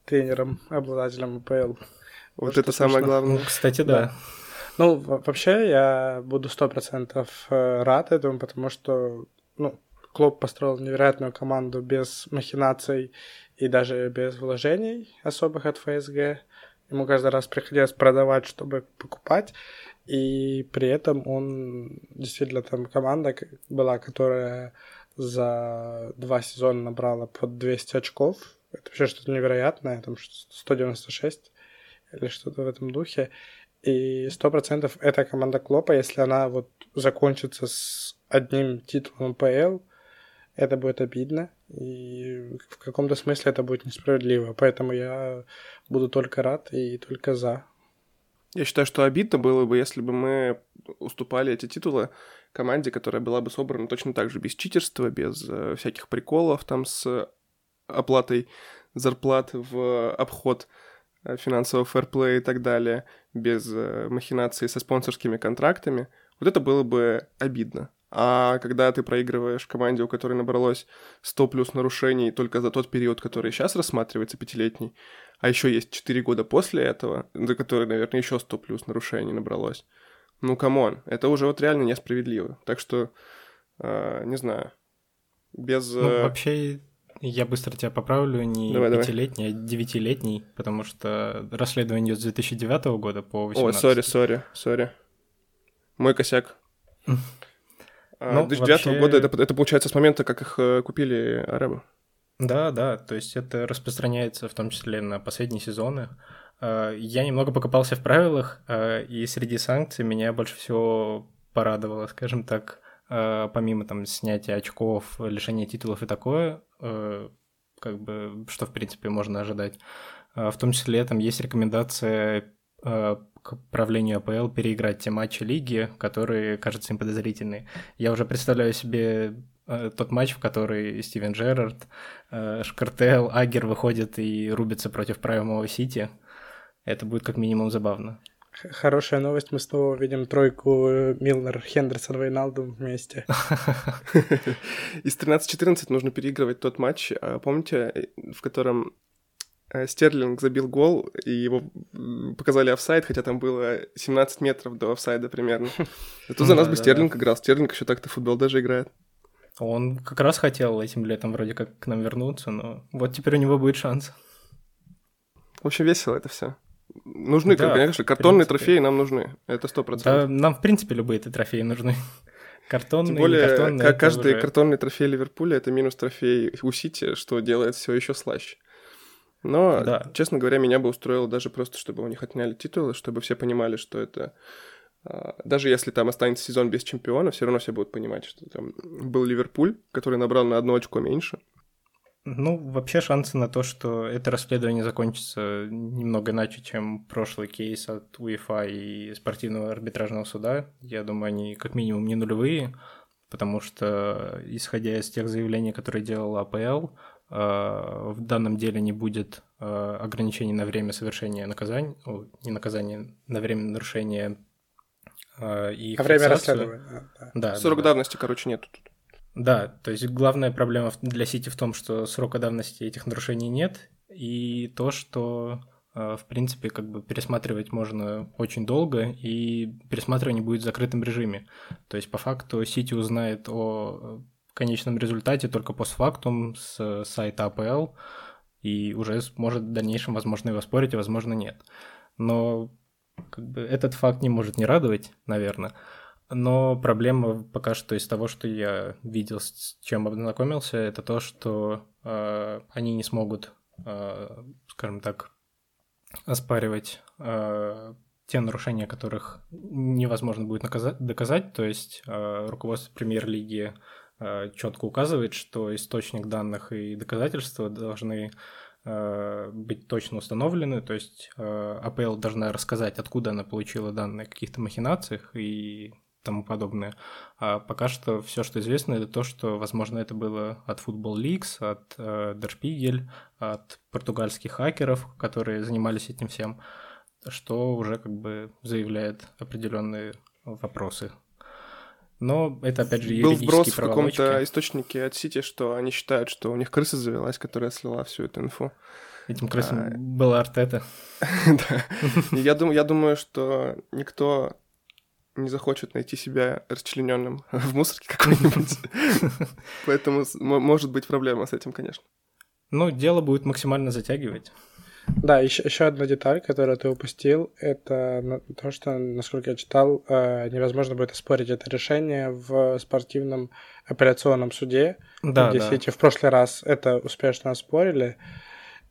тренером, обладателем АПЛ. Вот это самое смешно. Ну, главное. кстати, да. Ну, во- вообще, я буду сто процентов э, рад этому, потому что, ну, Клоп построил невероятную команду без махинаций и даже без вложений особых от ФСГ. Ему каждый раз приходилось продавать, чтобы покупать. И при этом он действительно там команда была, которая за два сезона набрала под 200 очков. Это вообще что-то невероятное, там что- 196 или что-то в этом духе. И сто процентов эта команда Клопа, если она вот закончится с одним титулом ПЛ, это будет обидно. И в каком-то смысле это будет несправедливо. Поэтому я буду только рад и только за. Я считаю, что обидно было бы, если бы мы уступали эти титулы команде, которая была бы собрана точно так же, без читерства, без э, всяких приколов там с оплатой зарплат в обход э, финансового фэрплея и так далее, без э, махинаций со спонсорскими контрактами. Вот это было бы обидно. А когда ты проигрываешь команде, у которой набралось 100 плюс нарушений только за тот период, который сейчас рассматривается, пятилетний, а еще есть 4 года после этого, за которые, наверное, еще 100 плюс нарушений набралось, Ну, come on, это уже вот реально несправедливо. Так что, э, не знаю, без... Ну, э, вообще, я быстро тебя поправлю, не Давай, давай. пятилетний, а девятилетний, потому что расследование идет с 2009 года по Ой, 18. sorry, сори, сори. Мой косяк. А, Ну, 2009 вообще- года, это, это получается с момента, как их э, купили арабы. Да, да, то есть это распространяется в том числе на последние сезоны. А, Я немного покопался в правилах, а, и среди санкций меня больше всего порадовало, скажем так, помимо там снятия очков, лишения титулов и такое, э, как бы, что в принципе можно ожидать. А, В том числе там есть рекомендация э, к правлению АПЛ переиграть те матчи лиги, которые кажутся им подозрительные. Я уже представляю себе э, тот матч, в который Стивен Джерард, э, Шкартел, Агер выходят и рубятся против правимого Сити. Это будет как минимум забавно. Хорошая новость, мы снова увидим тройку э, Милнер, Хендерсон, Вейналдум вместе. [LAUGHS] Из 13-14 нужно переигрывать тот матч, а помните, э, в котором э, Стерлинг забил гол, и его показали офсайд, хотя там было 17 метров до офсайда примерно. [LAUGHS] Тут за нас бы. Стерлинг играл. Стерлинг еще так-то футбол даже играет. Он как раз хотел этим летом вроде как к нам вернуться, но вот теперь у него будет шанс. В общем, весело это все. Нужны, Да, конечно, картонные трофеи нам нужны. Это сто Да, процентов. нам в принципе любые эти трофеи нужны. [LAUGHS] Картонные, Тем более, некартонные, ка- это каждый уже- картонный трофей Ливерпуля это минус трофей у Сити, что делает все еще слаще. Но, Да. честно говоря, меня бы устроило даже просто, чтобы у них отняли титулы, чтобы все понимали, что это... а, Даже если там останется сезон без чемпиона, все равно все будут понимать, что там был Ливерпуль, который набрал на одно очко меньше. Ну, вообще шансы на то, что это расследование закончится немного иначе, чем прошлый кейс от УЕФА и спортивного арбитражного суда, я думаю, они как минимум не нулевые, потому что, исходя из тех заявлений, которые делал АПЛ, э, в данном деле не будет э, ограничений на время совершения наказания, о, не наказания, на время нарушения э, и А время расследования. да. Да, Срок да, да. давности, короче, нету тут. Да, то есть главная проблема для Сити в том, что срока давности этих нарушений нет, и то, что, э, в принципе, как бы пересматривать можно очень долго, и пересматривание будет в закрытом режиме. То есть, по факту, Сити узнает о э, конечном результате только постфактум с э, сайта АПЛ, и уже сможет в дальнейшем, возможно, его спорить, а возможно, нет. Но как бы, этот факт не может не радовать, наверное. Но проблема пока что из того, что я видел, с чем ознакомился, это то, что э, они не смогут, э, скажем так, оспаривать э, те нарушения, которых невозможно будет наказать, доказать. То есть э, руководство премьер-лиги э, четко указывает, что источник данных и доказательства должны э, быть точно установлены, то есть э, АПЛ должна рассказать, откуда она получила данные о каких-то махинациях и тому подобное. А пока что все, что известно, это то, что, возможно, это было от Football Leaks, от э, Der Spiegel, от португальских хакеров, которые занимались этим всем, что уже как бы заявляет определенные вопросы. Но это, опять же, Был вброс в каком-то источнике от Сити, что они считают, что у них крыса завелась, которая слила всю эту инфу. Этим крысам А, была Артета. [LAUGHS] Да. Я думаю, что никто не захочет найти себя расчлененным [LAUGHS] в мусорке какой-нибудь. [LAUGHS] Поэтому может быть проблема с этим, конечно. Ну, дело будет максимально затягивать. Да, еще, еще одна деталь, которую ты упустил, это то, что, насколько я читал, э, невозможно будет оспорить это решение в спортивном апелляционном суде, Да, где да. Сити в прошлый раз это успешно оспорили.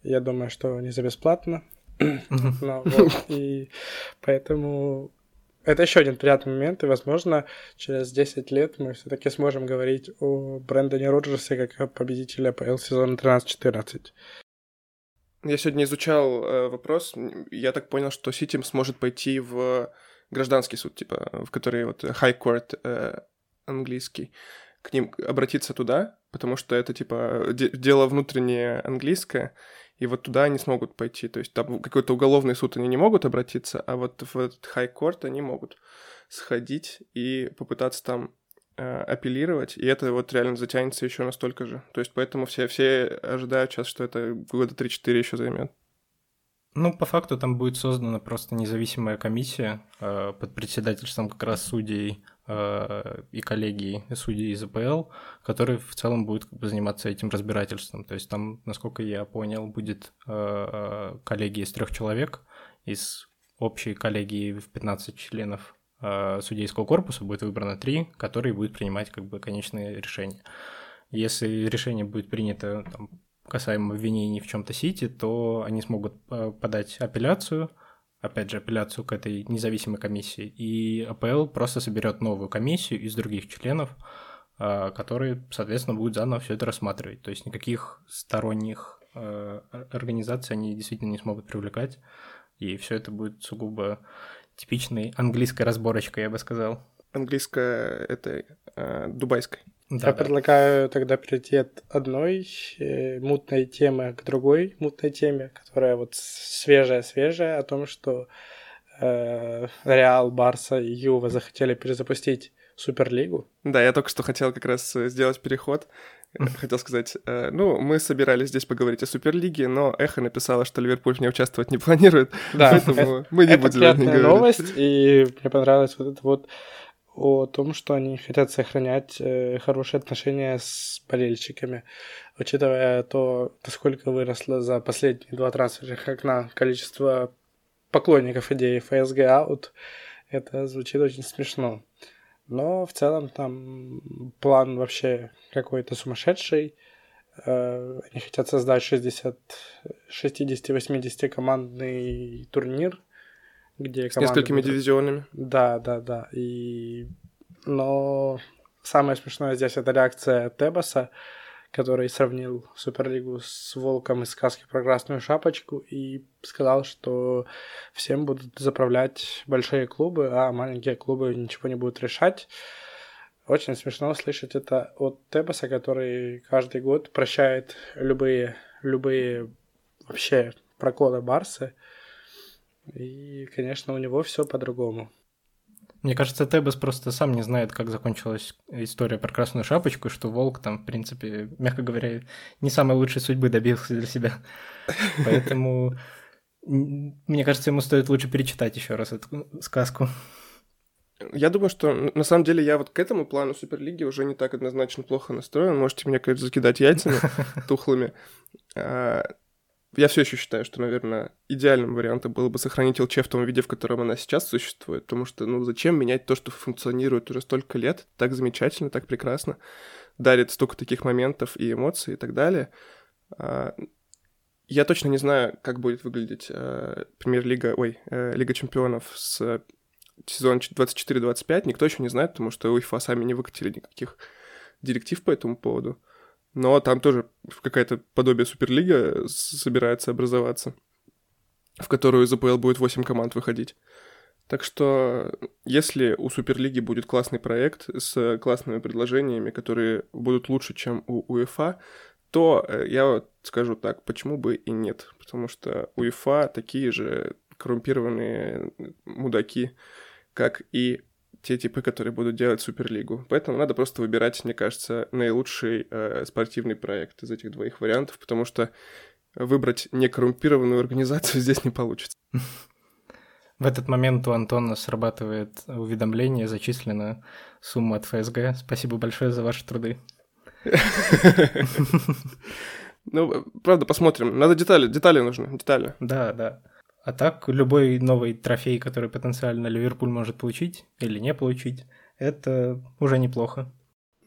Я думаю, что не за бесплатно. Но вот, и поэтому это еще один приятный момент, и, возможно, через 10 лет мы все-таки сможем говорить о Брэндоне Роджерсе как о победителе АПЛ сезона 13-14. Я сегодня изучал э, вопрос. Я так понял, что Сити сможет пойти в гражданский суд, типа, в который вот High Court э, английский, к ним обратиться туда, потому что это, типа, де- дело внутреннее английское, и вот туда они смогут пойти. То есть там какой-то уголовный суд они не могут обратиться, а вот в этот Court они могут сходить и попытаться там э, апеллировать, и это вот реально затянется еще настолько же. То есть поэтому все, все ожидают сейчас, что это года 3-4 еще займет. Ну, по факту там будет создана просто независимая комиссия э, под председательством как раз судей и коллегии судей из АПЛ, которые в целом будут как бы, заниматься этим разбирательством. То есть там, насколько я понял, будет э, э коллегия из трех человек, из общей коллегии в 15 членов э, судейского корпуса будет выбрано три, которые будут принимать как бы конечные решения. Если решение будет принято там, касаемо обвинений в чем-то Сити, то они смогут э, подать апелляцию, опять же, апелляцию к этой независимой комиссии, и АПЛ просто соберет новую комиссию из других членов, э, которые, соответственно, будут заново все это рассматривать. То есть никаких сторонних э, организаций они действительно не смогут привлекать, и все это будет сугубо типичной английской разборочкой, я бы сказал. Английская это э, дубайской. Да, Я да. предлагаю тогда перейти от одной э, мутной темы к другой мутной теме, которая вот свежая-свежая, о том, что э, Реал, Барса и Юва захотели перезапустить Суперлигу. Да, я только что хотел как раз э, сделать переход. Хотел сказать, э, ну, мы собирались здесь поговорить о Суперлиге, но Эхо написала, что Ливерпуль в ней участвовать не планирует, да, поэтому это, мы не это будем о ней говорить. новость, и мне понравилось вот это вот о том, что они хотят сохранять э, хорошие отношения с болельщиками, учитывая то, насколько выросло за последние два трансферных окна количество поклонников идеи FSG Out, это звучит очень смешно. Но в целом там план вообще какой-то сумасшедший. Э, они хотят создать 60, 60-80 командный турнир – где С несколькими будут... дивизионами. Да, да, да. И... Но самое смешное здесь это реакция Тебаса, который сравнил Суперлигу с Волком из сказки про Красную Шапочку и сказал, что всем будут заправлять большие клубы, а маленькие клубы ничего не будут решать. Очень смешно слышать это от Тебаса, который каждый год прощает любые, любые вообще проколы Барсы. И, конечно, у него все по-другому. Мне кажется, Тебас просто сам не знает, как закончилась история про Красную Шапочку, что Волк там, в принципе, мягко говоря, не самой лучшей судьбы добился для себя. [LAUGHS] Поэтому, мне кажется, ему стоит лучше перечитать еще раз эту сказку. Я думаю, что на самом деле я вот к этому плану Суперлиги уже не так однозначно плохо настроен. Можете меня, конечно, закидать яйцами [LAUGHS] тухлыми. Я все еще считаю, что, наверное, идеальным вариантом было бы сохранить ЛЧ в том виде, в котором она сейчас существует, потому что, ну, зачем менять то, что функционирует уже столько лет, так замечательно, так прекрасно, дарит столько таких моментов и эмоций и так далее. А, я точно не знаю, как будет выглядеть э, премьер-лига, ой, э, Лига чемпионов с сезона 24-25, никто еще не знает, потому что УЕФА сами не выкатили никаких директив по этому поводу но там тоже какая-то подобие Суперлига собирается образоваться, в которую из АПЛ будет 8 команд выходить. Так что, если у Суперлиги будет классный проект с классными предложениями, которые будут лучше, чем у УЕФА, то э, я вот скажу так, почему бы и нет. Потому что УЕФА такие же коррумпированные мудаки, как и те типы, которые будут делать Суперлигу. Поэтому надо просто выбирать, мне кажется, наилучший э, спортивный проект из этих двоих вариантов, потому что выбрать некоррумпированную организацию [LAUGHS] здесь не получится. В этот момент у Антона срабатывает уведомление, зачислена сумма от ФСГ. Спасибо большое за ваши труды. [LAUGHS] Ну, правда, посмотрим. Надо детали, детали нужны, детали. Да, да. А так, любой новый трофей, который потенциально Ливерпуль может получить или не получить, это уже неплохо.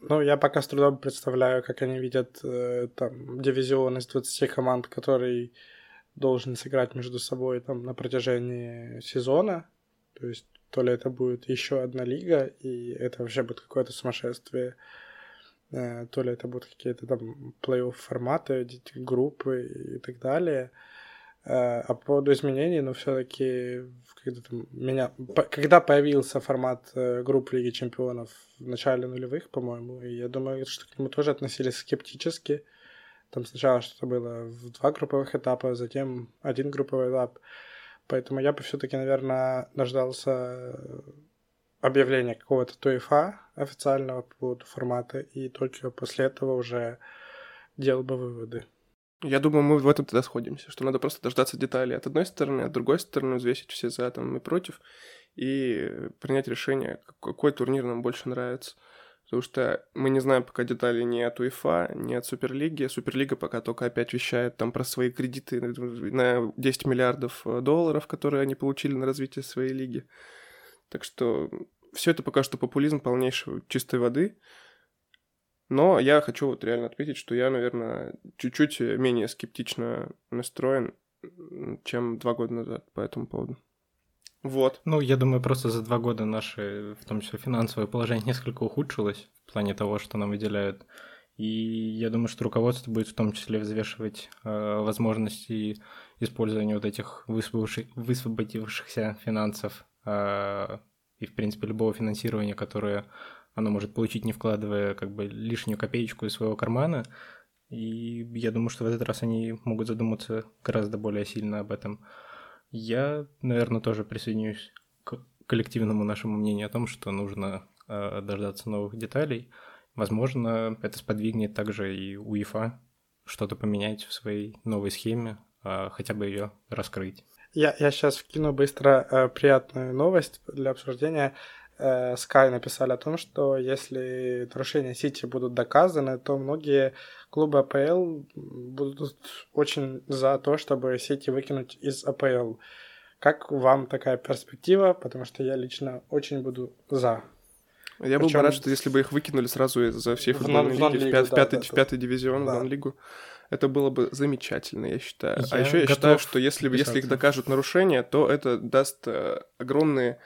Ну, я пока с трудом представляю, как они видят э, там дивизион из 20 команд, который должен сыграть между собой там на протяжении сезона. То есть то ли это будет еще одна лига, и это вообще будет какое-то сумасшествие, э, то ли это будут какие-то там плей-офф форматы, группы и так далее. Э, а по поводу изменений, ну, все-таки, когда, меня, когда появился формат э, групп Лиги Чемпионов в начале нулевых, по-моему, я думаю, что к нему тоже относились скептически. Там сначала что-то было в два групповых этапа, затем один групповой этап. Поэтому я бы все-таки, наверное, дождался объявления какого-то ТУЕФА официального по поводу формата, и только после этого уже делал бы выводы. Я думаю, мы в этом тогда сходимся, что надо просто дождаться деталей от одной стороны, от другой стороны взвесить все за там и против, и принять решение, какой турнир нам больше нравится. Потому что мы не знаем пока деталей ни от УЕФА, ни от Суперлиги. Суперлига пока только опять вещает там про свои кредиты на 10 миллиардов э, долларов, которые они получили на развитие своей лиги. Так что все это пока что популизм полнейшей чистой воды. Но я хочу вот реально отметить, что я, наверное, чуть-чуть менее скептично настроен, чем два года назад по этому поводу. Вот. Ну, я думаю, просто за два года наше, в том числе финансовое положение, [LAUGHS] несколько ухудшилось в плане того, что нам выделяют. И я думаю, что руководство будет в том числе взвешивать э, возможности использования вот этих высвободившихся финансов э, и, в принципе, любого финансирования, которое оно может получить, не вкладывая как бы лишнюю копеечку из своего кармана. И я думаю, что в этот раз они могут задуматься гораздо более сильно об этом. Я, наверное, тоже присоединюсь к коллективному нашему мнению о том, что нужно э, дождаться новых деталей. Возможно, это сподвигнет также и УЕФА что-то поменять в своей новой схеме, э, хотя бы ее раскрыть. Я, я сейчас вкину быстро э, приятную новость для обсуждения. Э, Sky написали о том, что если нарушения Сити будут доказаны, то многие клубы АПЛ будут очень за то, чтобы Сити выкинуть из АПЛ. Как вам такая перспектива? Потому что я лично очень буду за. Я был бы рад, что если бы их выкинули сразу из всей футбольной лиги в, пят, да, пятый, да, в пятый дивизион, да. в нон-лигу, это было бы замечательно, я считаю. А я а еще я считаю, что если, если их докажут нарушения, то это даст э, огромные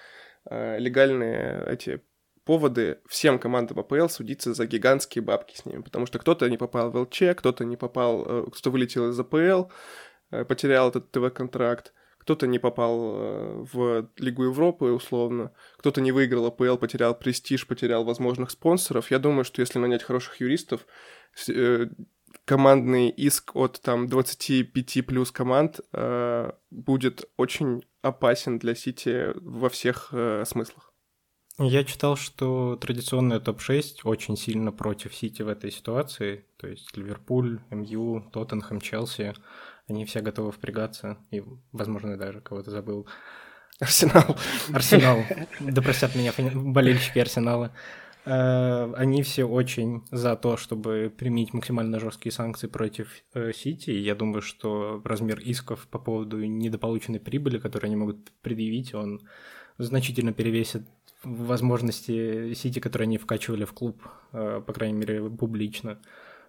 легальные эти поводы всем командам АПЛ судиться за гигантские бабки с ними, потому что кто-то не попал в ЛЧ, кто-то не попал, э, кто-то вылетел из АПЛ, э, потерял этот ТВ-контракт, кто-то не попал в Лигу Европы, условно, кто-то не выиграл АПЛ, потерял престиж, потерял возможных спонсоров. Я думаю, что если нанять хороших юристов, командный иск от там 25 плюс команд э, будет очень опасен для Сити во всех э, смыслах. Я читал, что традиционная топ-6 очень сильно против Сити в этой ситуации. То есть Ливерпуль, МЮ, Тоттенхэм, Челси, они все готовы впрягаться. И, возможно, даже кого-то забыл. Арсенал. Арсенал. Да простят меня болельщики Арсенала. Э, они все очень за то, чтобы применить максимально жесткие санкции против э, Сити. Я думаю, что размер исков по поводу недополученной прибыли, которые они могут предъявить, он значительно перевесит возможности Сити, которые они вкачивали в клуб, э, по крайней мере, публично.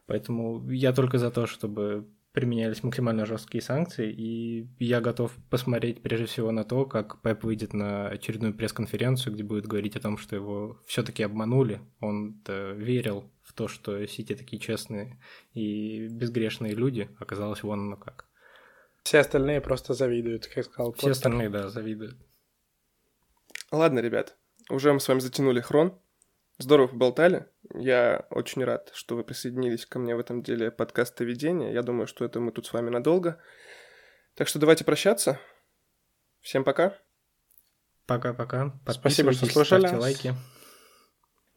Поэтому я только за то, чтобы применялись максимально жесткие санкции, и я готов посмотреть прежде всего на то, как Пеп выйдет на очередную пресс-конференцию, где будет говорить о том, что его все-таки обманули. Он верил в то, что Сити такие честные и безгрешные люди, оказалось вон оно как. Все остальные просто завидуют, как сказал Все Поттер. остальные, да, завидуют. Ладно, ребят, уже мы с вами затянули хрон. Здорово поболтали. Я очень рад, что вы присоединились ко мне в этом деле подкаста ведения. Я думаю, что это мы тут с вами надолго. Так что давайте прощаться. Всем пока. Пока-пока. Спасибо, что слушали. Ставьте лайки.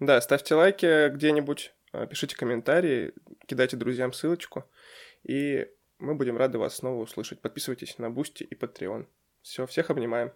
Да, ставьте лайки где-нибудь, а, пишите комментарии, кидайте друзьям ссылочку. И мы будем рады вас снова услышать. Подписывайтесь на Boosty и Patreon. Все, всех обнимаем.